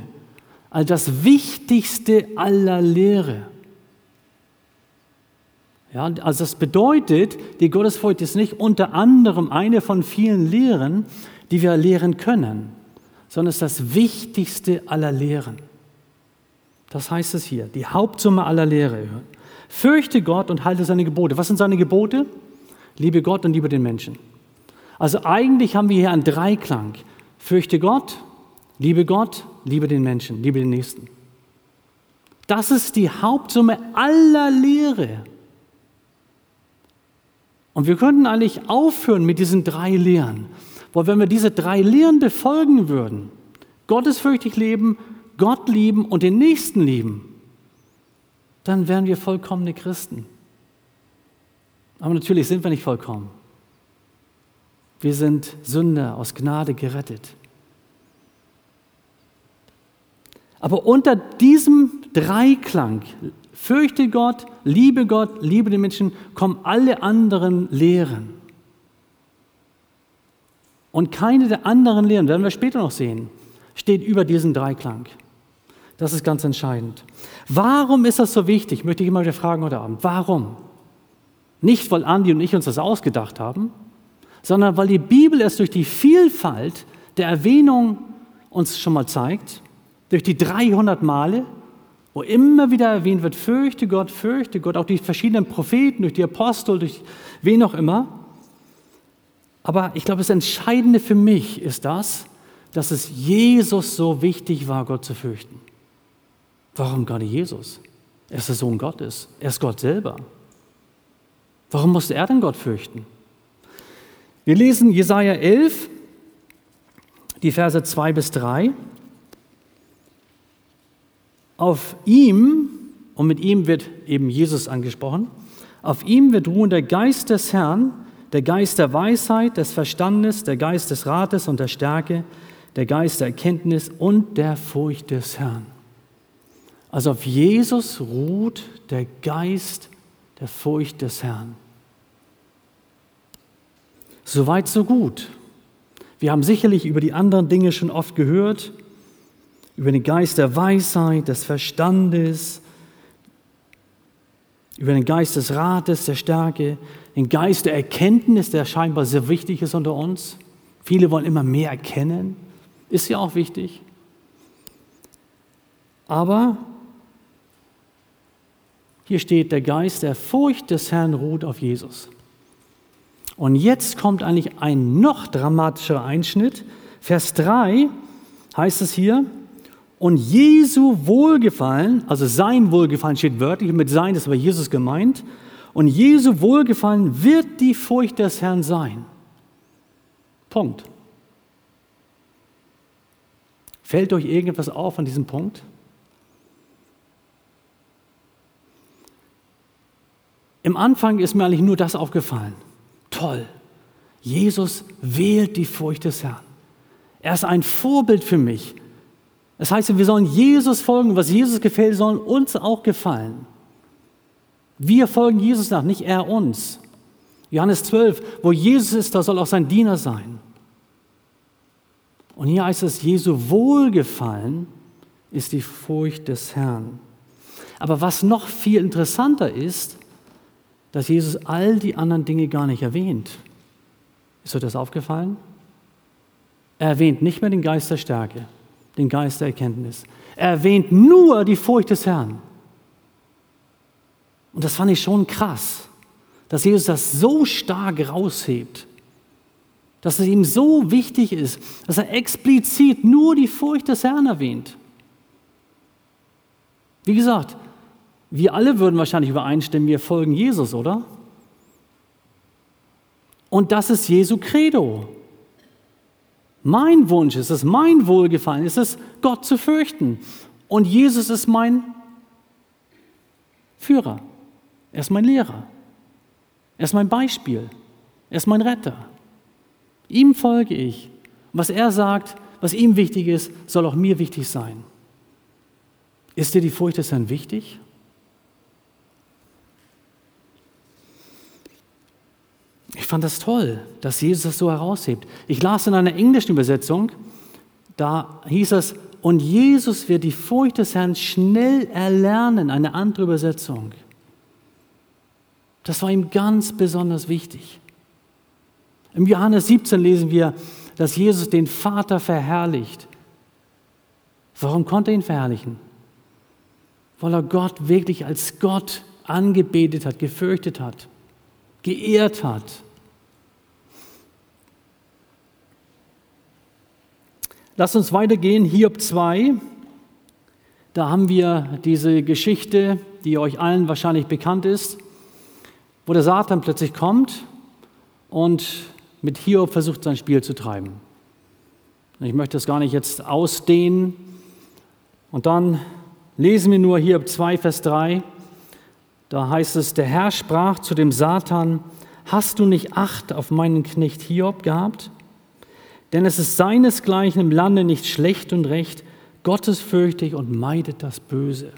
also das Wichtigste aller Lehre, ja, also das bedeutet, die Gottesfurcht ist nicht unter anderem eine von vielen Lehren, die wir lehren können, sondern es ist das Wichtigste aller Lehren. Das heißt es hier, die Hauptsumme aller Lehre. Fürchte Gott und halte seine Gebote. Was sind seine Gebote? Liebe Gott und liebe den Menschen. Also eigentlich haben wir hier einen Dreiklang. Fürchte Gott, liebe Gott, liebe den Menschen, liebe den Nächsten. Das ist die Hauptsumme aller Lehre. Und wir könnten eigentlich aufhören mit diesen drei Lehren. Weil wenn wir diese drei Lehren befolgen würden, gottesfürchtig leben, Gott lieben und den Nächsten lieben, dann wären wir vollkommene Christen. Aber natürlich sind wir nicht vollkommen. Wir sind Sünder aus Gnade gerettet. Aber unter diesem Dreiklang Fürchte Gott, liebe Gott, liebe den Menschen, kommen alle anderen Lehren. Und keine der anderen Lehren, werden wir später noch sehen, steht über diesen Dreiklang. Das ist ganz entscheidend. Warum ist das so wichtig, möchte ich immer wieder fragen heute Abend. Warum? Nicht, weil Andi und ich uns das ausgedacht haben, sondern weil die Bibel es durch die Vielfalt der Erwähnung uns schon mal zeigt, durch die 300 Male, wo immer wieder erwähnt wird, fürchte Gott, fürchte Gott, auch die verschiedenen Propheten, durch die Apostel, durch wen auch immer. Aber ich glaube, das Entscheidende für mich ist das, dass es Jesus so wichtig war, Gott zu fürchten. Warum gerade Jesus? Er ist der Sohn Gottes. Er ist Gott selber. Warum musste er denn Gott fürchten? Wir lesen Jesaja 11, die Verse 2 bis 3. Auf ihm, und mit ihm wird eben Jesus angesprochen, auf ihm wird ruhen der Geist des Herrn, der Geist der Weisheit, des Verstandes, der Geist des Rates und der Stärke, der Geist der Erkenntnis und der Furcht des Herrn. Also auf Jesus ruht der Geist der Furcht des Herrn. Soweit, so gut. Wir haben sicherlich über die anderen Dinge schon oft gehört über den Geist der Weisheit, des Verstandes, über den Geist des Rates, der Stärke, den Geist der Erkenntnis, der scheinbar sehr wichtig ist unter uns. Viele wollen immer mehr erkennen, ist ja auch wichtig. Aber hier steht, der Geist der Furcht des Herrn ruht auf Jesus. Und jetzt kommt eigentlich ein noch dramatischerer Einschnitt. Vers 3 heißt es hier, und Jesu Wohlgefallen, also sein Wohlgefallen steht wörtlich, mit sein ist aber Jesus gemeint. Und Jesu Wohlgefallen wird die Furcht des Herrn sein. Punkt. Fällt euch irgendetwas auf an diesem Punkt? Im Anfang ist mir eigentlich nur das aufgefallen. Toll. Jesus wählt die Furcht des Herrn. Er ist ein Vorbild für mich. Das heißt, wir sollen Jesus folgen. Was Jesus gefällt, soll uns auch gefallen. Wir folgen Jesus nach, nicht er uns. Johannes 12, wo Jesus ist, da soll auch sein Diener sein. Und hier heißt es, Jesu Wohlgefallen ist die Furcht des Herrn. Aber was noch viel interessanter ist, dass Jesus all die anderen Dinge gar nicht erwähnt. Ist euch das aufgefallen? Er erwähnt nicht mehr den Geist der Stärke den Geist der Erkenntnis. Er erwähnt nur die Furcht des Herrn. Und das fand ich schon krass, dass Jesus das so stark raushebt, dass es ihm so wichtig ist, dass er explizit nur die Furcht des Herrn erwähnt. Wie gesagt, wir alle würden wahrscheinlich übereinstimmen, wir folgen Jesus, oder? Und das ist Jesu Credo. Mein Wunsch ist es, mein Wohlgefallen ist es, Gott zu fürchten. Und Jesus ist mein Führer. Er ist mein Lehrer. Er ist mein Beispiel. Er ist mein Retter. Ihm folge ich. Was er sagt, was ihm wichtig ist, soll auch mir wichtig sein. Ist dir die Furcht des Herrn wichtig? Ich fand das toll, dass Jesus das so heraushebt. Ich las in einer englischen Übersetzung, da hieß es, und Jesus wird die Furcht des Herrn schnell erlernen, eine andere Übersetzung. Das war ihm ganz besonders wichtig. Im Johannes 17 lesen wir, dass Jesus den Vater verherrlicht. Warum konnte er ihn verherrlichen? Weil er Gott wirklich als Gott angebetet hat, gefürchtet hat, geehrt hat. Lass uns weitergehen, Hiob 2. Da haben wir diese Geschichte, die euch allen wahrscheinlich bekannt ist, wo der Satan plötzlich kommt und mit Hiob versucht, sein Spiel zu treiben. Ich möchte das gar nicht jetzt ausdehnen. Und dann lesen wir nur Hiob 2, Vers 3. Da heißt es, der Herr sprach zu dem Satan, hast du nicht Acht auf meinen Knecht Hiob gehabt? Denn es ist seinesgleichen im Lande nicht schlecht und recht, gottesfürchtig und meidet das Böse.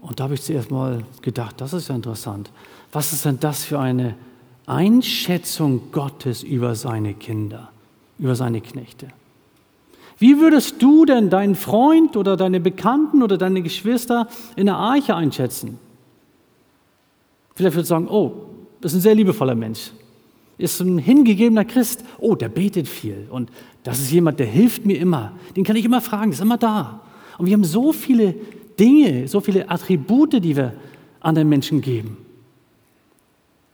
Und da habe ich zuerst mal gedacht, das ist ja interessant. Was ist denn das für eine Einschätzung Gottes über seine Kinder, über seine Knechte? Wie würdest du denn deinen Freund oder deine Bekannten oder deine Geschwister in der Arche einschätzen? Vielleicht würdest du sagen, oh, das ist ein sehr liebevoller Mensch ist ein hingegebener Christ. Oh, der betet viel. Und das ist jemand, der hilft mir immer. Den kann ich immer fragen, ist immer da. Und wir haben so viele Dinge, so viele Attribute, die wir anderen Menschen geben.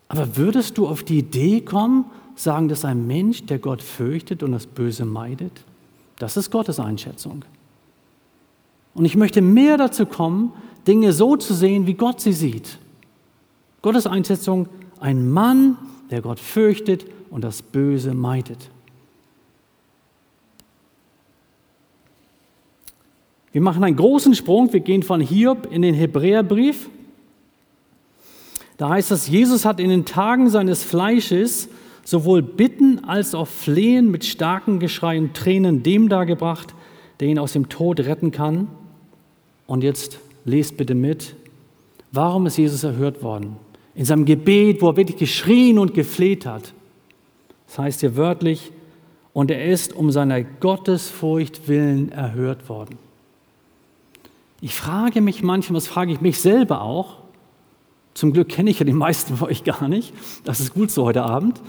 Aber würdest du auf die Idee kommen, sagen, dass ein Mensch, der Gott fürchtet und das Böse meidet, das ist Gottes Einschätzung. Und ich möchte mehr dazu kommen, Dinge so zu sehen, wie Gott sie sieht. Gottes Einschätzung, ein Mann, der Gott fürchtet und das Böse meidet. Wir machen einen großen Sprung. Wir gehen von Hiob in den Hebräerbrief. Da heißt es, Jesus hat in den Tagen seines Fleisches sowohl Bitten als auch Flehen mit starken Geschreien und Tränen dem dargebracht, der ihn aus dem Tod retten kann. Und jetzt lest bitte mit, warum ist Jesus erhört worden? In seinem Gebet, wo er wirklich geschrien und gefleht hat. Das heißt hier wörtlich, und er ist um seiner Gottesfurcht willen erhört worden. Ich frage mich manchmal, das frage ich mich selber auch, zum Glück kenne ich ja die meisten von euch gar nicht, das ist gut so heute Abend,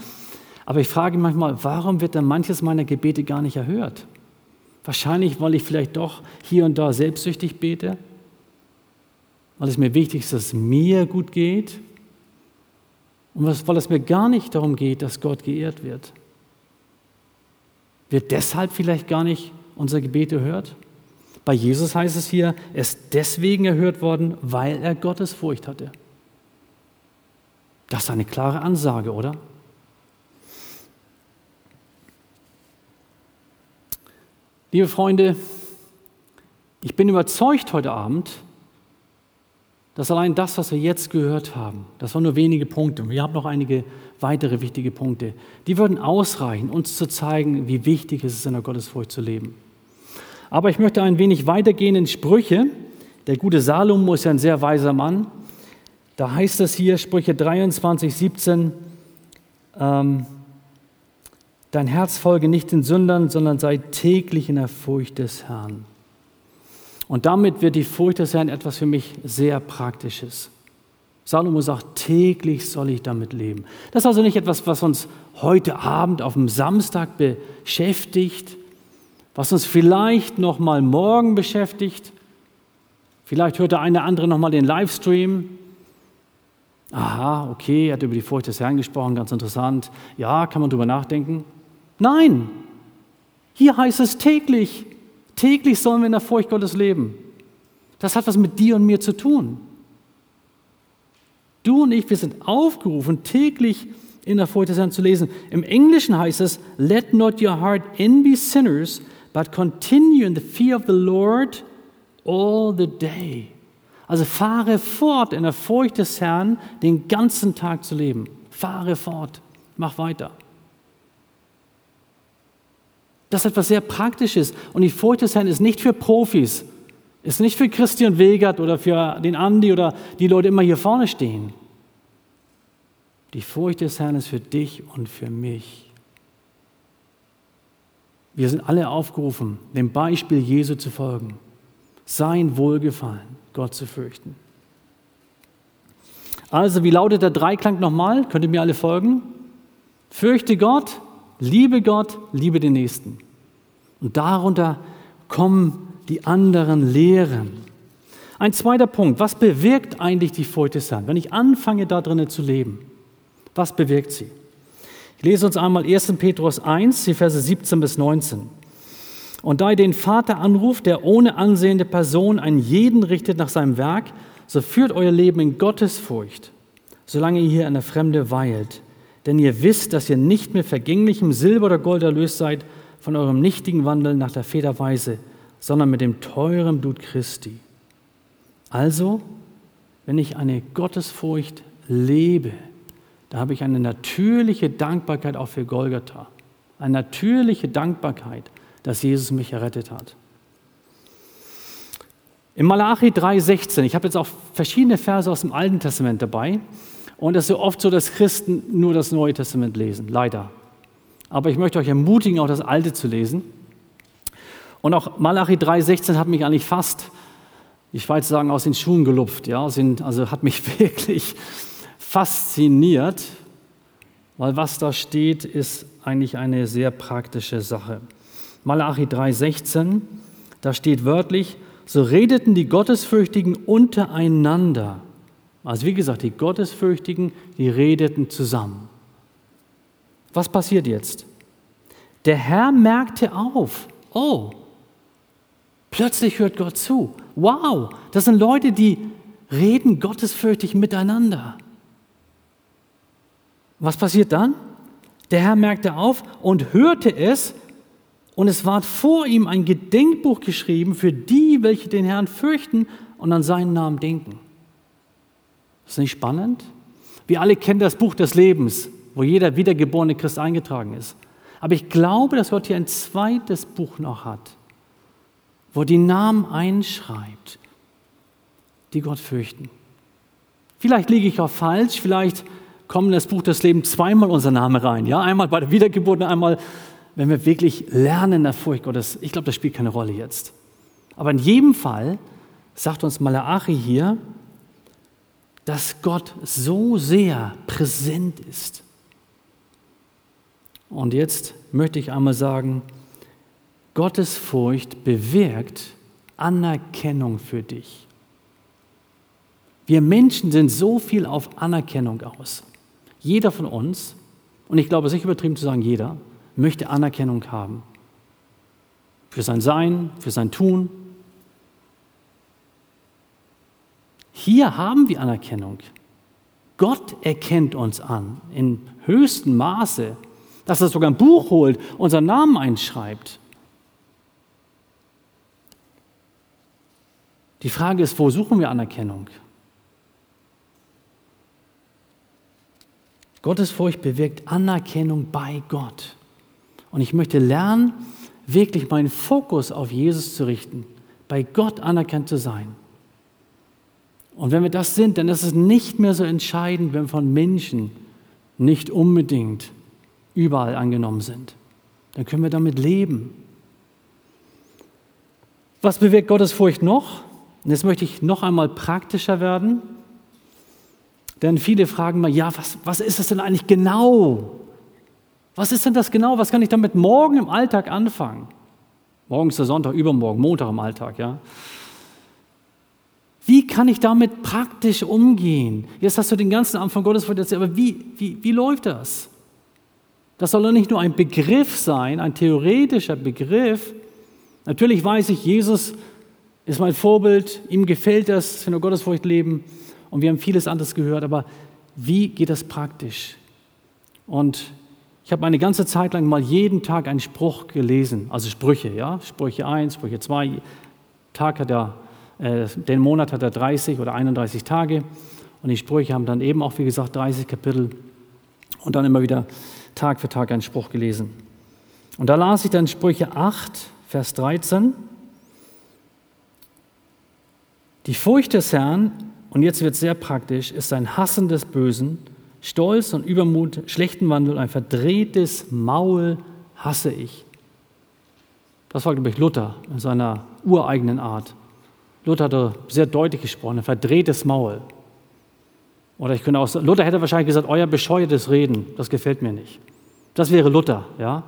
aber ich frage manchmal, warum wird dann manches meiner Gebete gar nicht erhört? Wahrscheinlich, weil ich vielleicht doch hier und da selbstsüchtig bete, weil es mir wichtig ist, dass es mir gut geht, und weil es mir gar nicht darum geht, dass Gott geehrt wird. Wird deshalb vielleicht gar nicht unser Gebet erhört? Bei Jesus heißt es hier, er ist deswegen erhört worden, weil er Gottes Furcht hatte. Das ist eine klare Ansage, oder? Liebe Freunde, ich bin überzeugt heute Abend, dass allein das, was wir jetzt gehört haben, das waren nur wenige Punkte, wir haben noch einige weitere wichtige Punkte, die würden ausreichen, uns zu zeigen, wie wichtig es ist, in der Gottesfurcht zu leben. Aber ich möchte ein wenig weitergehen in Sprüche. Der gute Salomo ist ja ein sehr weiser Mann. Da heißt es hier, Sprüche 23, 17, ähm, dein Herz folge nicht den Sündern, sondern sei täglich in der Furcht des Herrn. Und damit wird die Furcht des Herrn etwas für mich sehr Praktisches. Salomo sagt, täglich soll ich damit leben. Das ist also nicht etwas, was uns heute Abend auf dem Samstag beschäftigt, was uns vielleicht noch mal morgen beschäftigt. Vielleicht hört der eine andere noch mal den Livestream. Aha, okay, er hat über die Furcht des Herrn gesprochen, ganz interessant. Ja, kann man drüber nachdenken? Nein, hier heißt es täglich. Täglich sollen wir in der Furcht Gottes leben. Das hat was mit dir und mir zu tun. Du und ich, wir sind aufgerufen, täglich in der Furcht des Herrn zu lesen. Im Englischen heißt es, let not your heart envy sinners, but continue in the fear of the Lord all the day. Also fahre fort, in der Furcht des Herrn den ganzen Tag zu leben. Fahre fort, mach weiter. Das ist etwas sehr Praktisches. Und die Furcht des Herrn ist nicht für Profis, ist nicht für Christian Wegert oder für den Andi oder die Leute immer hier vorne stehen. Die Furcht des Herrn ist für dich und für mich. Wir sind alle aufgerufen, dem Beispiel Jesu zu folgen, sein Wohlgefallen, Gott zu fürchten. Also, wie lautet der Dreiklang nochmal? Könnt ihr mir alle folgen? Fürchte Gott, liebe Gott, liebe den Nächsten. Und darunter kommen die anderen Lehren. Ein zweiter Punkt, was bewirkt eigentlich die Herrn? Wenn ich anfange, da drinnen zu leben, was bewirkt sie? Ich lese uns einmal 1. Petrus 1, die Verse 17 bis 19. Und da ihr den Vater anruft, der ohne ansehende Person einen jeden richtet nach seinem Werk, so führt euer Leben in Gottesfurcht, solange ihr hier in der Fremde weilt. Denn ihr wisst, dass ihr nicht mit vergänglichem Silber oder Gold erlöst seid von eurem nichtigen Wandel nach der Federweise, sondern mit dem teuren Blut Christi. Also, wenn ich eine Gottesfurcht lebe, da habe ich eine natürliche Dankbarkeit auch für Golgatha. Eine natürliche Dankbarkeit, dass Jesus mich errettet hat. In Malachi 3,16, ich habe jetzt auch verschiedene Verse aus dem Alten Testament dabei. Und es ist so oft so, dass Christen nur das Neue Testament lesen, leider. Aber ich möchte euch ermutigen, auch das Alte zu lesen. Und auch Malachi 3,16 hat mich eigentlich fast, ich weiß sagen, aus den Schuhen gelupft. Ja? Also hat mich *laughs* wirklich fasziniert, weil was da steht, ist eigentlich eine sehr praktische Sache. Malachi 3,16, da steht wörtlich, so redeten die Gottesfürchtigen untereinander. Also wie gesagt, die Gottesfürchtigen, die redeten zusammen. Was passiert jetzt? Der Herr merkte auf, oh, plötzlich hört Gott zu. Wow, das sind Leute, die reden gottesfürchtig miteinander. Was passiert dann? Der Herr merkte auf und hörte es, und es ward vor ihm ein Gedenkbuch geschrieben für die, welche den Herrn fürchten und an seinen Namen denken. Ist nicht spannend? Wir alle kennen das Buch des Lebens, wo jeder wiedergeborene Christ eingetragen ist. Aber ich glaube, dass Gott hier ein zweites Buch noch hat, wo die Namen einschreibt, die Gott fürchten. Vielleicht liege ich auch falsch, vielleicht kommen in das Buch des Lebens zweimal unser Name rein. Ja? Einmal bei der Wiedergeburt und einmal, wenn wir wirklich lernen in der Furcht Gottes. Ich glaube, das spielt keine Rolle jetzt. Aber in jedem Fall sagt uns Malachi hier, dass Gott so sehr präsent ist. Und jetzt möchte ich einmal sagen, Gottes Furcht bewirkt Anerkennung für dich. Wir Menschen sind so viel auf Anerkennung aus. Jeder von uns, und ich glaube, es ist nicht übertrieben zu sagen, jeder, möchte Anerkennung haben. Für sein Sein, für sein Tun. Hier haben wir Anerkennung. Gott erkennt uns an in höchstem Maße, dass er sogar ein Buch holt, unseren Namen einschreibt. Die Frage ist, wo suchen wir Anerkennung? Gottesfurcht bewirkt Anerkennung bei Gott. Und ich möchte lernen, wirklich meinen Fokus auf Jesus zu richten, bei Gott anerkannt zu sein. Und wenn wir das sind, dann ist es nicht mehr so entscheidend, wenn von Menschen nicht unbedingt überall angenommen sind. Dann können wir damit leben. Was bewirkt Gottesfurcht noch? Und jetzt möchte ich noch einmal praktischer werden. Denn viele fragen mal, ja, was, was ist das denn eigentlich genau? Was ist denn das genau? Was kann ich damit morgen im Alltag anfangen? Morgen ist der Sonntag, übermorgen, Montag im Alltag, ja. Wie kann ich damit praktisch umgehen? Jetzt hast du den ganzen Abend von Gottes erzählt, aber wie, wie, wie läuft das? Das soll doch nicht nur ein Begriff sein, ein theoretischer Begriff. Natürlich weiß ich, Jesus ist mein Vorbild, ihm gefällt das, wenn wir Gottesfurcht leben und wir haben vieles anderes gehört, aber wie geht das praktisch? Und ich habe eine ganze Zeit lang mal jeden Tag einen Spruch gelesen, also Sprüche, ja, Sprüche 1, Sprüche 2, Tag hat ja Äh, den Monat hat er 30 oder 31 Tage und die Sprüche haben dann eben auch, wie gesagt, 30 Kapitel und dann immer wieder Tag für Tag einen Spruch gelesen. Und da las ich dann Sprüche 8, Vers 13. Die Furcht des Herrn, und jetzt wird es sehr praktisch, ist ein Hassen des Bösen, Stolz und Übermut, schlechten Wandel, ein verdrehtes Maul hasse ich. Das war, glaube ich, Luther in seiner ureigenen Art. Luther hatte sehr deutlich gesprochen, ein verdrehtes Maul. Oder ich könnte auch sagen, Luther hätte wahrscheinlich gesagt, euer bescheuertes Reden, das gefällt mir nicht. Das wäre Luther, ja.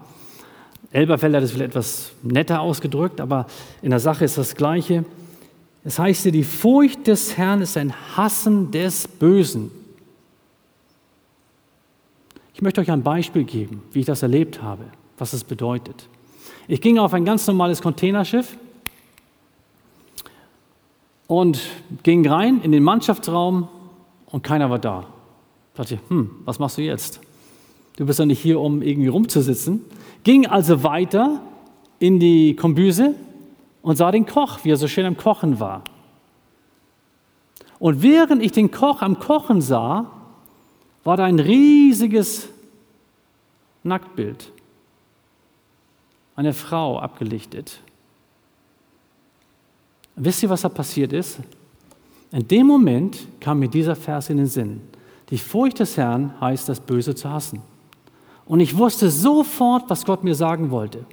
Elberfeld hat es vielleicht etwas netter ausgedrückt, aber in der Sache ist das Gleiche. Es heißt hier, die Furcht des Herrn ist ein Hassen des Bösen. Ich möchte euch ein Beispiel geben, wie ich das erlebt habe, was es bedeutet. Ich ging auf ein ganz normales Containerschiff und ging rein in den Mannschaftsraum und keiner war da. Da dachte ich, hm, was machst du jetzt? Du bist ja nicht hier, um irgendwie rumzusitzen. Ging also weiter in die Kombüse und sah den Koch, wie er so schön am Kochen war. Und während ich den Koch am Kochen sah, war da ein riesiges Nacktbild. Eine Frau abgelichtet. Wisst ihr, was da passiert ist? In dem Moment kam mir dieser Vers in den Sinn. Die Furcht des Herrn heißt, das Böse zu hassen. Und ich wusste sofort, was Gott mir sagen wollte.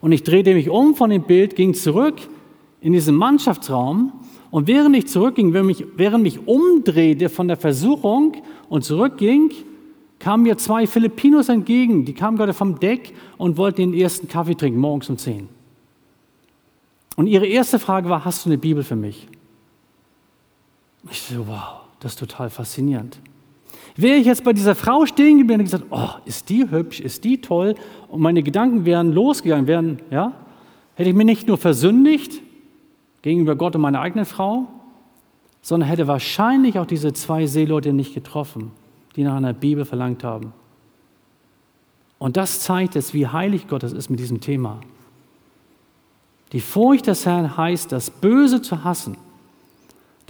Und ich drehte mich um von dem Bild, ging zurück in diesen Mannschaftsraum. Und während ich zurückging, während mich, während mich umdrehte von der Versuchung und zurückging, kamen mir zwei Filipinos entgegen. Die kamen gerade vom Deck und wollten den ersten Kaffee trinken, morgens um 10. Und ihre erste Frage war, hast du eine Bibel für mich? Ich so, wow, das ist total faszinierend. Wäre ich jetzt bei dieser Frau stehen geblieben und gesagt, oh, ist die hübsch, ist die toll, und meine Gedanken wären losgegangen, wären, ja, hätte ich mich nicht nur versündigt gegenüber Gott und meiner eigenen Frau, sondern hätte wahrscheinlich auch diese zwei Seeleute nicht getroffen, die nach einer Bibel verlangt haben. Und das zeigt es, wie heilig Gott ist mit diesem Thema. Die Furcht des Herrn heißt, das Böse zu hassen.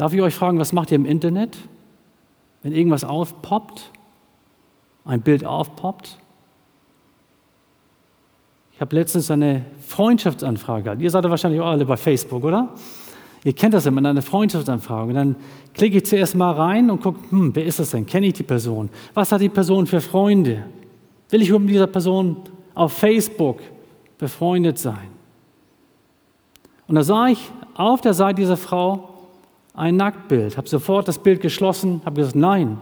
Darf ich euch fragen, was macht ihr im Internet? Wenn irgendwas aufpoppt, ein Bild aufpoppt. Ich habe letztens eine Freundschaftsanfrage gehabt. Ihr seid ja wahrscheinlich auch alle bei Facebook, oder? Ihr kennt das immer, eine Freundschaftsanfrage. Und dann klicke ich zuerst mal rein und gucke, hm, wer ist das denn? Kenne ich die Person? Was hat die Person für Freunde? Will ich mit dieser Person auf Facebook befreundet sein? Und da sah ich auf der Seite dieser Frau ein Nacktbild, habe sofort das Bild geschlossen, habe gesagt, nein.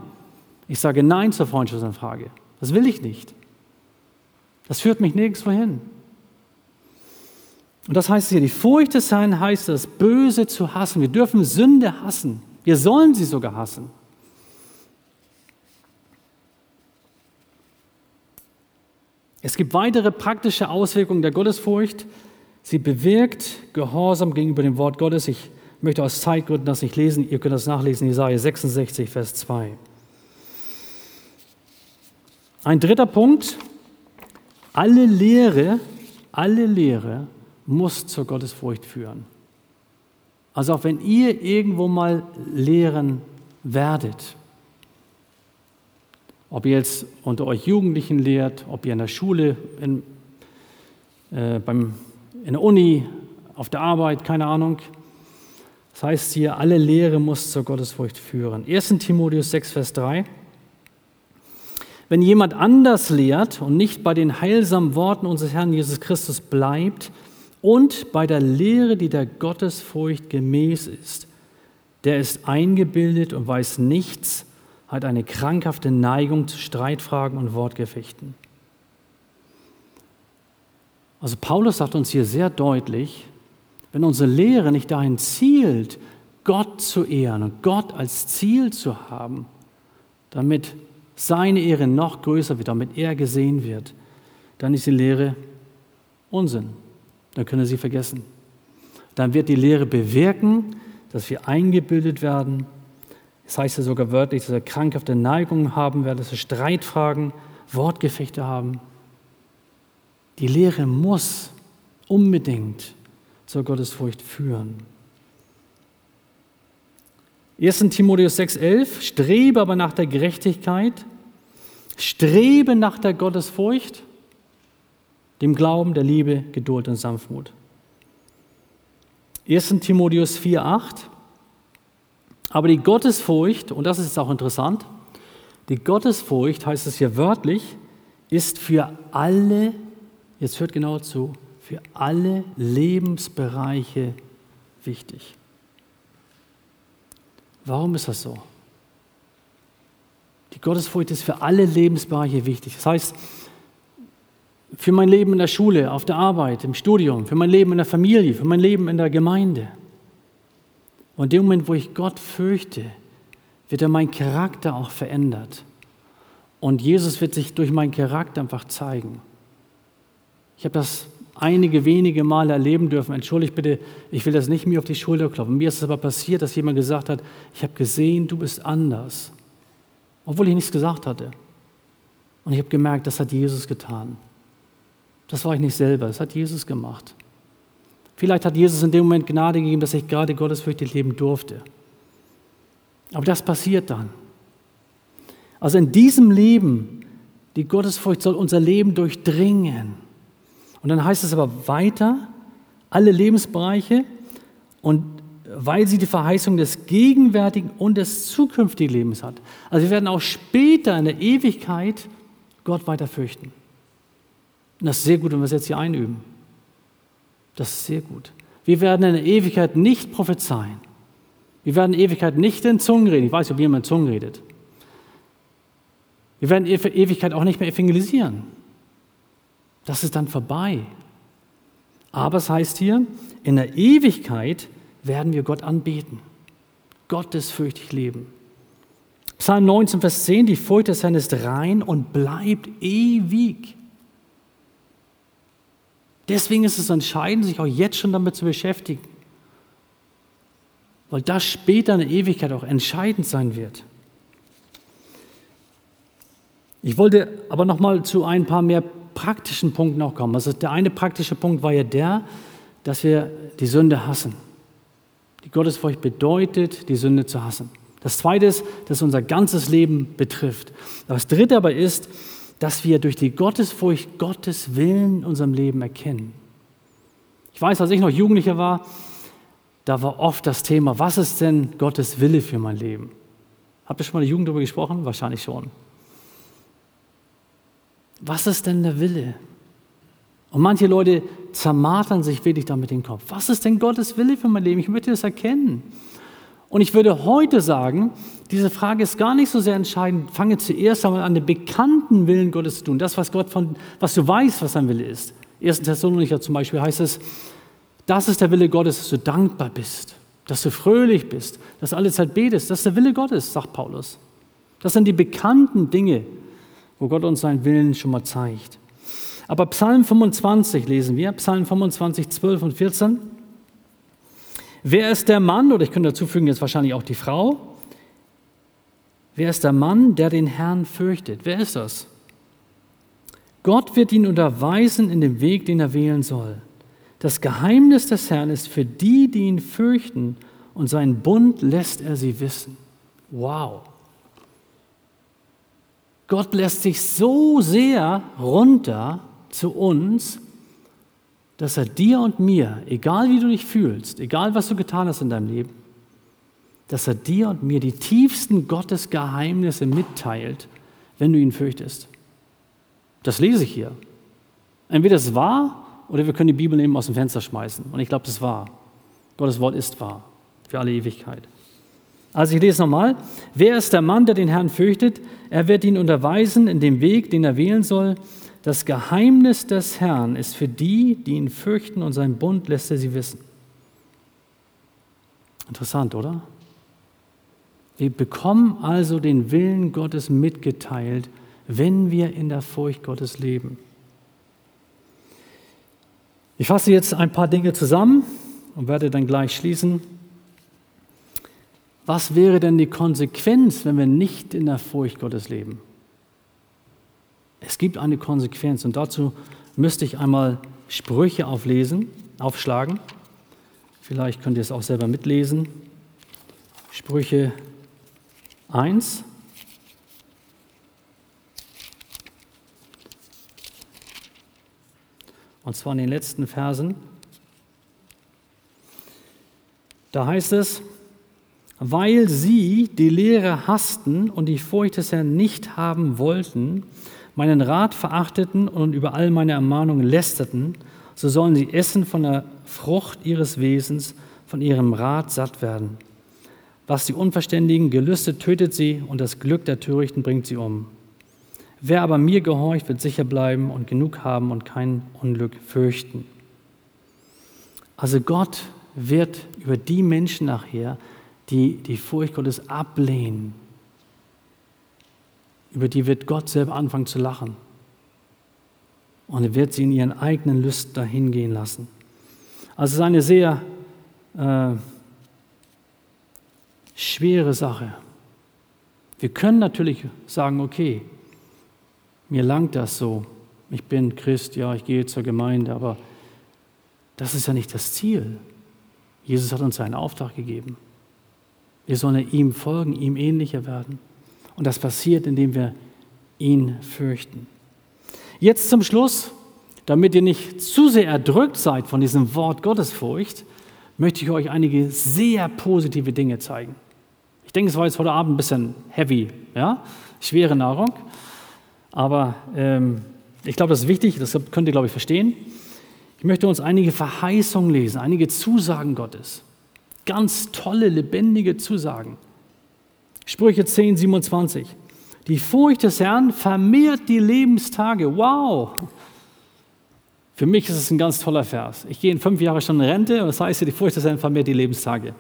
Ich sage Nein zur Freundschaftsanfrage. Das will ich nicht. Das führt mich nirgendwo hin. Und das heißt hier, die Furcht des Herrn heißt, das Böse zu hassen. Wir dürfen Sünde hassen. Wir sollen sie sogar hassen. Es gibt weitere praktische Auswirkungen der Gottesfurcht. Sie bewirkt Gehorsam gegenüber dem Wort Gottes. Ich möchte aus Zeitgründen das nicht lesen. Ihr könnt das nachlesen, Jesaja 66, Vers 2. Ein dritter Punkt. Alle Lehre, alle Lehre muss zur Gottesfurcht führen. Also auch wenn ihr irgendwo mal lehren werdet, ob ihr jetzt unter euch Jugendlichen lehrt, ob ihr in der Schule, in, äh, beim, in der Uni, auf der Arbeit, keine Ahnung, das heißt hier, alle Lehre muss zur Gottesfurcht führen. 1. Timotheus 6, Vers 3. Wenn jemand anders lehrt und nicht bei den heilsamen Worten unseres Herrn Jesus Christus bleibt und bei der Lehre, die der Gottesfurcht gemäß ist, der ist eingebildet und weiß nichts, hat eine krankhafte Neigung zu Streitfragen und Wortgefechten. Also Paulus sagt uns hier sehr deutlich, wenn unsere Lehre nicht dahin zielt, Gott zu ehren und Gott als Ziel zu haben, damit seine Ehre noch größer wird, damit er gesehen wird, dann ist die Lehre Unsinn. Dann können wir sie vergessen. Dann wird die Lehre bewirken, dass wir eingebildet werden. Das heißt ja sogar wörtlich, dass wir krankhafte Neigungen haben werden, dass wir Streitfragen, Wortgefechte haben. Die Lehre muss unbedingt zur Gottesfurcht führen. 1. Timotheus 6,11, strebe aber nach der Gerechtigkeit, strebe nach der Gottesfurcht, dem Glauben, der Liebe, Geduld und Sanftmut. 1. Timotheus 4,8, aber die Gottesfurcht, und das ist auch interessant, die Gottesfurcht, heißt es hier wörtlich, ist für alle, jetzt hört genau zu, für alle Lebensbereiche wichtig. Warum ist das so? Die Gottesfurcht ist für alle Lebensbereiche wichtig. Das heißt, für mein Leben in der Schule, auf der Arbeit, im Studium, für mein Leben in der Familie, für mein Leben in der Gemeinde. Und in dem Moment, wo ich Gott fürchte, wird er mein Charakter auch verändert. Und Jesus wird sich durch meinen Charakter einfach zeigen. Ich habe das einige wenige Male erleben dürfen. Entschuldigt bitte, ich will das nicht mir auf die Schulter klopfen. Mir ist es aber passiert, dass jemand gesagt hat, ich habe gesehen, du bist anders. Obwohl ich nichts gesagt hatte. Und ich habe gemerkt, das hat Jesus getan. Das war ich nicht selber, das hat Jesus gemacht. Vielleicht hat Jesus in dem Moment Gnade gegeben, dass ich gerade gottesfürchtig leben durfte. Aber das passiert dann. Also in diesem Leben, die Gottesfurcht soll unser Leben durchdringen. Und dann heißt es aber weiter, alle Lebensbereiche und weil sie die Verheißung des gegenwärtigen und des zukünftigen Lebens hat. Also wir werden auch später in der Ewigkeit Gott weiter fürchten. Und das ist sehr gut, wenn wir es jetzt hier einüben. Das ist sehr gut. Wir werden in der Ewigkeit nicht prophezeien. Wir werden in der Ewigkeit nicht in Zungen reden. Ich weiß nicht, ob jemand in Zungen redet. Wir werden in der Ewigkeit auch nicht mehr evangelisieren. Das ist dann vorbei. Aber es heißt hier, in der Ewigkeit werden wir Gott anbeten. Gottesfürchtig leben. Psalm 19, Vers 10, die Furcht des Herrn ist rein und bleibt ewig. Deswegen ist es entscheidend, sich auch jetzt schon damit zu beschäftigen, weil das später in der Ewigkeit auch entscheidend sein wird. Ich wollte aber noch mal zu ein paar mehr praktischen Punkten auch kommen. Also der eine praktische Punkt war ja der, dass wir die Sünde hassen. Die Gottesfurcht bedeutet, die Sünde zu hassen. Das zweite ist, dass unser ganzes Leben betrifft. Das dritte aber ist, dass wir durch die Gottesfurcht Gottes Willen in unserem Leben erkennen. Ich weiß, als ich noch Jugendlicher war, da war oft das Thema, was ist denn Gottes Wille für mein Leben? Habt ihr schon mal in der Jugend darüber gesprochen? Wahrscheinlich schon. Was ist denn der Wille? Und manche Leute zermartern sich wirklich damit den Kopf. Was ist denn Gottes Wille für mein Leben? Ich möchte das erkennen. Und ich würde heute sagen, diese Frage ist gar nicht so sehr entscheidend. Fange zuerst einmal an, den bekannten Willen Gottes zu tun. Das, was Gott von, was du weißt, was sein Wille ist. 1. Thessalonicher zum Beispiel heißt es, das ist der Wille Gottes, dass du dankbar bist, dass du fröhlich bist, dass du alle Zeit betest. Das ist der Wille Gottes, sagt Paulus. Das sind die bekannten Dinge, wo Gott uns seinen Willen schon mal zeigt. Aber Psalm 25 lesen wir, Psalm 25, 12 und 14. Wer ist der Mann, oder ich könnte dazu fügen jetzt wahrscheinlich auch die Frau, wer ist der Mann, der den Herrn fürchtet? Wer ist das? Gott wird ihn unterweisen in dem Weg, den er wählen soll. Das Geheimnis des Herrn ist für die, die ihn fürchten, und seinen Bund lässt er sie wissen. Wow. Gott lässt sich so sehr runter zu uns, dass er dir und mir, egal wie du dich fühlst, egal was du getan hast in deinem Leben, dass er dir und mir die tiefsten Gottesgeheimnisse mitteilt, wenn du ihn fürchtest. Das lese ich hier. Entweder es wahr oder wir können die Bibel eben aus dem Fenster schmeißen. Und ich glaube, das ist wahr. Gottes Wort ist wahr für alle Ewigkeit. Also ich lese nochmal. Wer ist der Mann, der den Herrn fürchtet? Er wird ihn unterweisen in dem Weg, den er wählen soll. Das Geheimnis des Herrn ist für die, die ihn fürchten und seinen Bund lässt er sie wissen. Interessant, oder? Wir bekommen also den Willen Gottes mitgeteilt, wenn wir in der Furcht Gottes leben. Ich fasse jetzt ein paar Dinge zusammen und werde dann gleich schließen. Was wäre denn die Konsequenz, wenn wir nicht in der Furcht Gottes leben? Es gibt eine Konsequenz und dazu müsste ich einmal Sprüche auflesen, aufschlagen. Vielleicht könnt ihr es auch selber mitlesen. Sprüche 1. Und zwar in den letzten Versen. Da heißt es, weil sie die Lehre hassten und die Furcht des Herrn nicht haben wollten, meinen Rat verachteten und über all meine Ermahnungen lästerten, so sollen sie essen von der Frucht ihres Wesens, von ihrem Rat satt werden. Was die Unverständigen gelüstet, tötet sie und das Glück der Törichten bringt sie um. Wer aber mir gehorcht, wird sicher bleiben und genug haben und kein Unglück fürchten. Also Gott wird über die Menschen nachher, die die Furcht Gottes ablehnen, über die wird Gott selber anfangen zu lachen. Und er wird sie in ihren eigenen Lüsten dahin gehen lassen. Also es ist eine sehr äh, schwere Sache. Wir können natürlich sagen, okay, mir langt das so. Ich bin Christ, ja, ich gehe zur Gemeinde, aber das ist ja nicht das Ziel. Jesus hat uns einen Auftrag gegeben. Wir sollen ihm folgen, ihm ähnlicher werden. Und das passiert, indem wir ihn fürchten. Jetzt zum Schluss, damit ihr nicht zu sehr erdrückt seid von diesem Wort Gottesfurcht, möchte ich euch einige sehr positive Dinge zeigen. Ich denke, es war jetzt heute Abend ein bisschen heavy, ja? schwere Nahrung. Aber ähm, ich glaube, das ist wichtig, das könnt ihr, glaube ich, verstehen. Ich möchte uns einige Verheißungen lesen, einige Zusagen Gottes. Ganz tolle, lebendige Zusagen. Sprüche 10, 27. Die Furcht des Herrn vermehrt die Lebenstage. Wow! Für mich ist es ein ganz toller Vers. Ich gehe in fünf Jahre schon in Rente und das heißt, die Furcht des Herrn vermehrt die Lebenstage.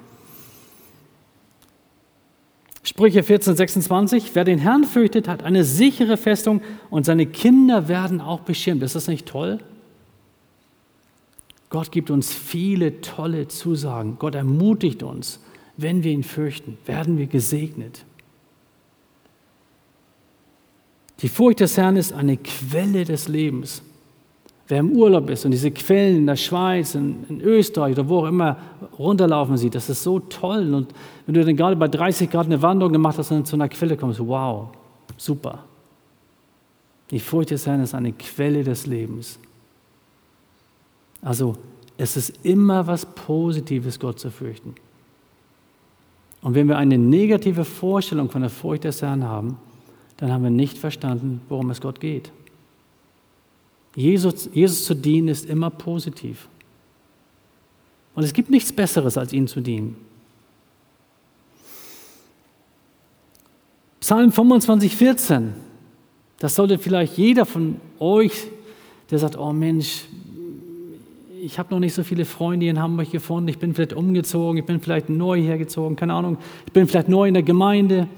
Sprüche 14, 26. Wer den Herrn fürchtet, hat eine sichere Festung und seine Kinder werden auch beschirmt. Ist das nicht toll? Gott gibt uns viele tolle Zusagen. Gott ermutigt uns. Wenn wir ihn fürchten, werden wir gesegnet. Die Furcht des Herrn ist eine Quelle des Lebens. Wer im Urlaub ist und diese Quellen in der Schweiz, in, in, Österreich oder wo auch immer runterlaufen sieht, das ist so toll. Und wenn du dann gerade bei 30 Grad eine Wanderung gemacht hast und zu einer Quelle kommst, wow, super. Die Furcht des Herrn ist eine Quelle des Lebens. Also es ist immer was Positives, Gott zu fürchten. Und wenn wir eine negative Vorstellung von der Furcht des Herrn haben, dann haben wir nicht verstanden, worum es Gott geht. Jesus, Jesus zu dienen ist immer positiv. Und es gibt nichts Besseres, als ihn zu dienen. Psalm 25, 14. Das sollte vielleicht jeder von euch, der sagt, oh Mensch, ich habe noch nicht so viele Freunde hier in Hamburg gefunden, ich bin vielleicht umgezogen, ich bin vielleicht neu hergezogen, keine Ahnung, ich bin vielleicht neu in der Gemeinde.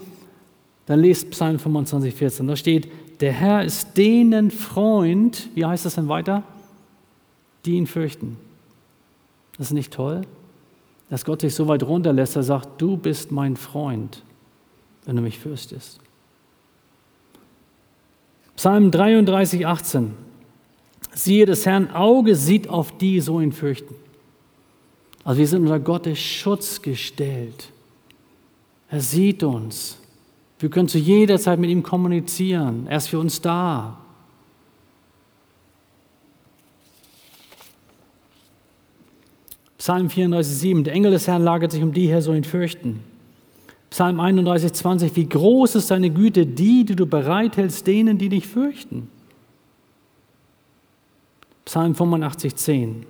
Dann lest Psalm 25, 14. Da steht, der Herr ist denen Freund, wie heißt das denn weiter? Die ihn fürchten. Das ist nicht toll, dass Gott sich so weit runterlässt, er sagt, du bist mein Freund, wenn du mich fürchtest. Psalm 33, 18. Siehe, des Herrn Auge sieht auf die, so ihn fürchten. Also wir sind unter Gottes Schutz gestellt. Er sieht uns. Wir können zu jeder Zeit mit ihm kommunizieren. Er ist für uns da. Psalm 34, 7. Der Engel des Herrn lagert sich um die her, so ihn fürchten. Psalm 31, 20. Wie groß ist deine Güte, die, die du bereithältst, denen, die dich fürchten. Psalm 85, 10.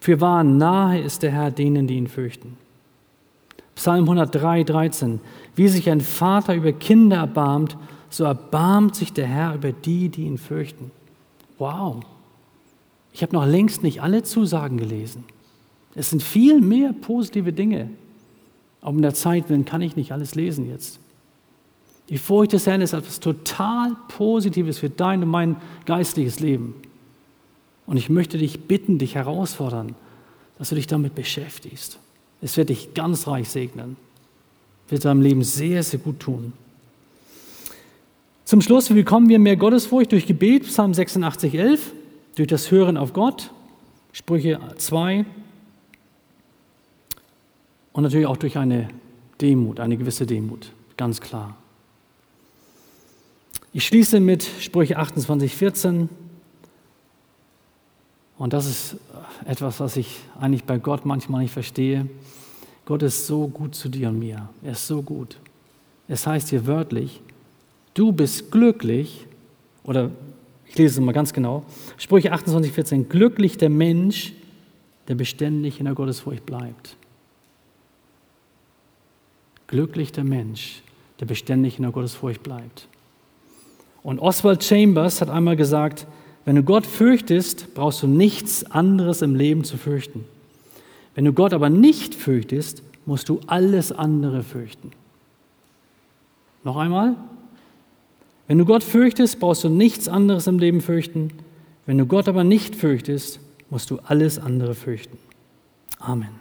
Für wahr nahe ist der Herr denen, die ihn fürchten. Psalm 103, 13. Wie sich ein Vater über Kinder erbarmt, so erbarmt sich der Herr über die, die ihn fürchten. Wow. Ich habe noch längst nicht alle Zusagen gelesen. Es sind viel mehr positive Dinge. Aber in der Zeit willen kann ich nicht alles lesen jetzt. Die Furcht des Herrn ist etwas total Positives für dein und mein geistliches Leben. Und ich möchte dich bitten, dich herausfordern, dass du dich damit beschäftigst. Es wird dich ganz reich segnen, wird deinem Leben sehr, sehr gut tun. Zum Schluss, wie bekommen wir mehr Gottesfurcht? Durch Gebet, Psalm 86, 11, durch das Hören auf Gott, Sprüche 2 und natürlich auch durch eine Demut, eine gewisse Demut, ganz klar. Ich schließe mit Sprüche 28, 14. Und das ist etwas, was ich eigentlich bei Gott manchmal nicht verstehe. Gott ist so gut zu dir und mir. Er ist so gut. Es heißt hier wörtlich, du bist glücklich, oder ich lese es mal ganz genau, Sprüche 28, 14, glücklich der Mensch, der beständig in der Gottesfurcht bleibt. Glücklich der Mensch, der beständig in der Gottesfurcht bleibt. Und Oswald Chambers hat einmal gesagt, wenn du Gott fürchtest, brauchst du nichts anderes im Leben zu fürchten. Wenn du Gott aber nicht fürchtest, musst du alles andere fürchten. Noch einmal. Wenn du Gott fürchtest, brauchst du nichts anderes im Leben fürchten. Wenn du Gott aber nicht fürchtest, musst du alles andere fürchten. Amen.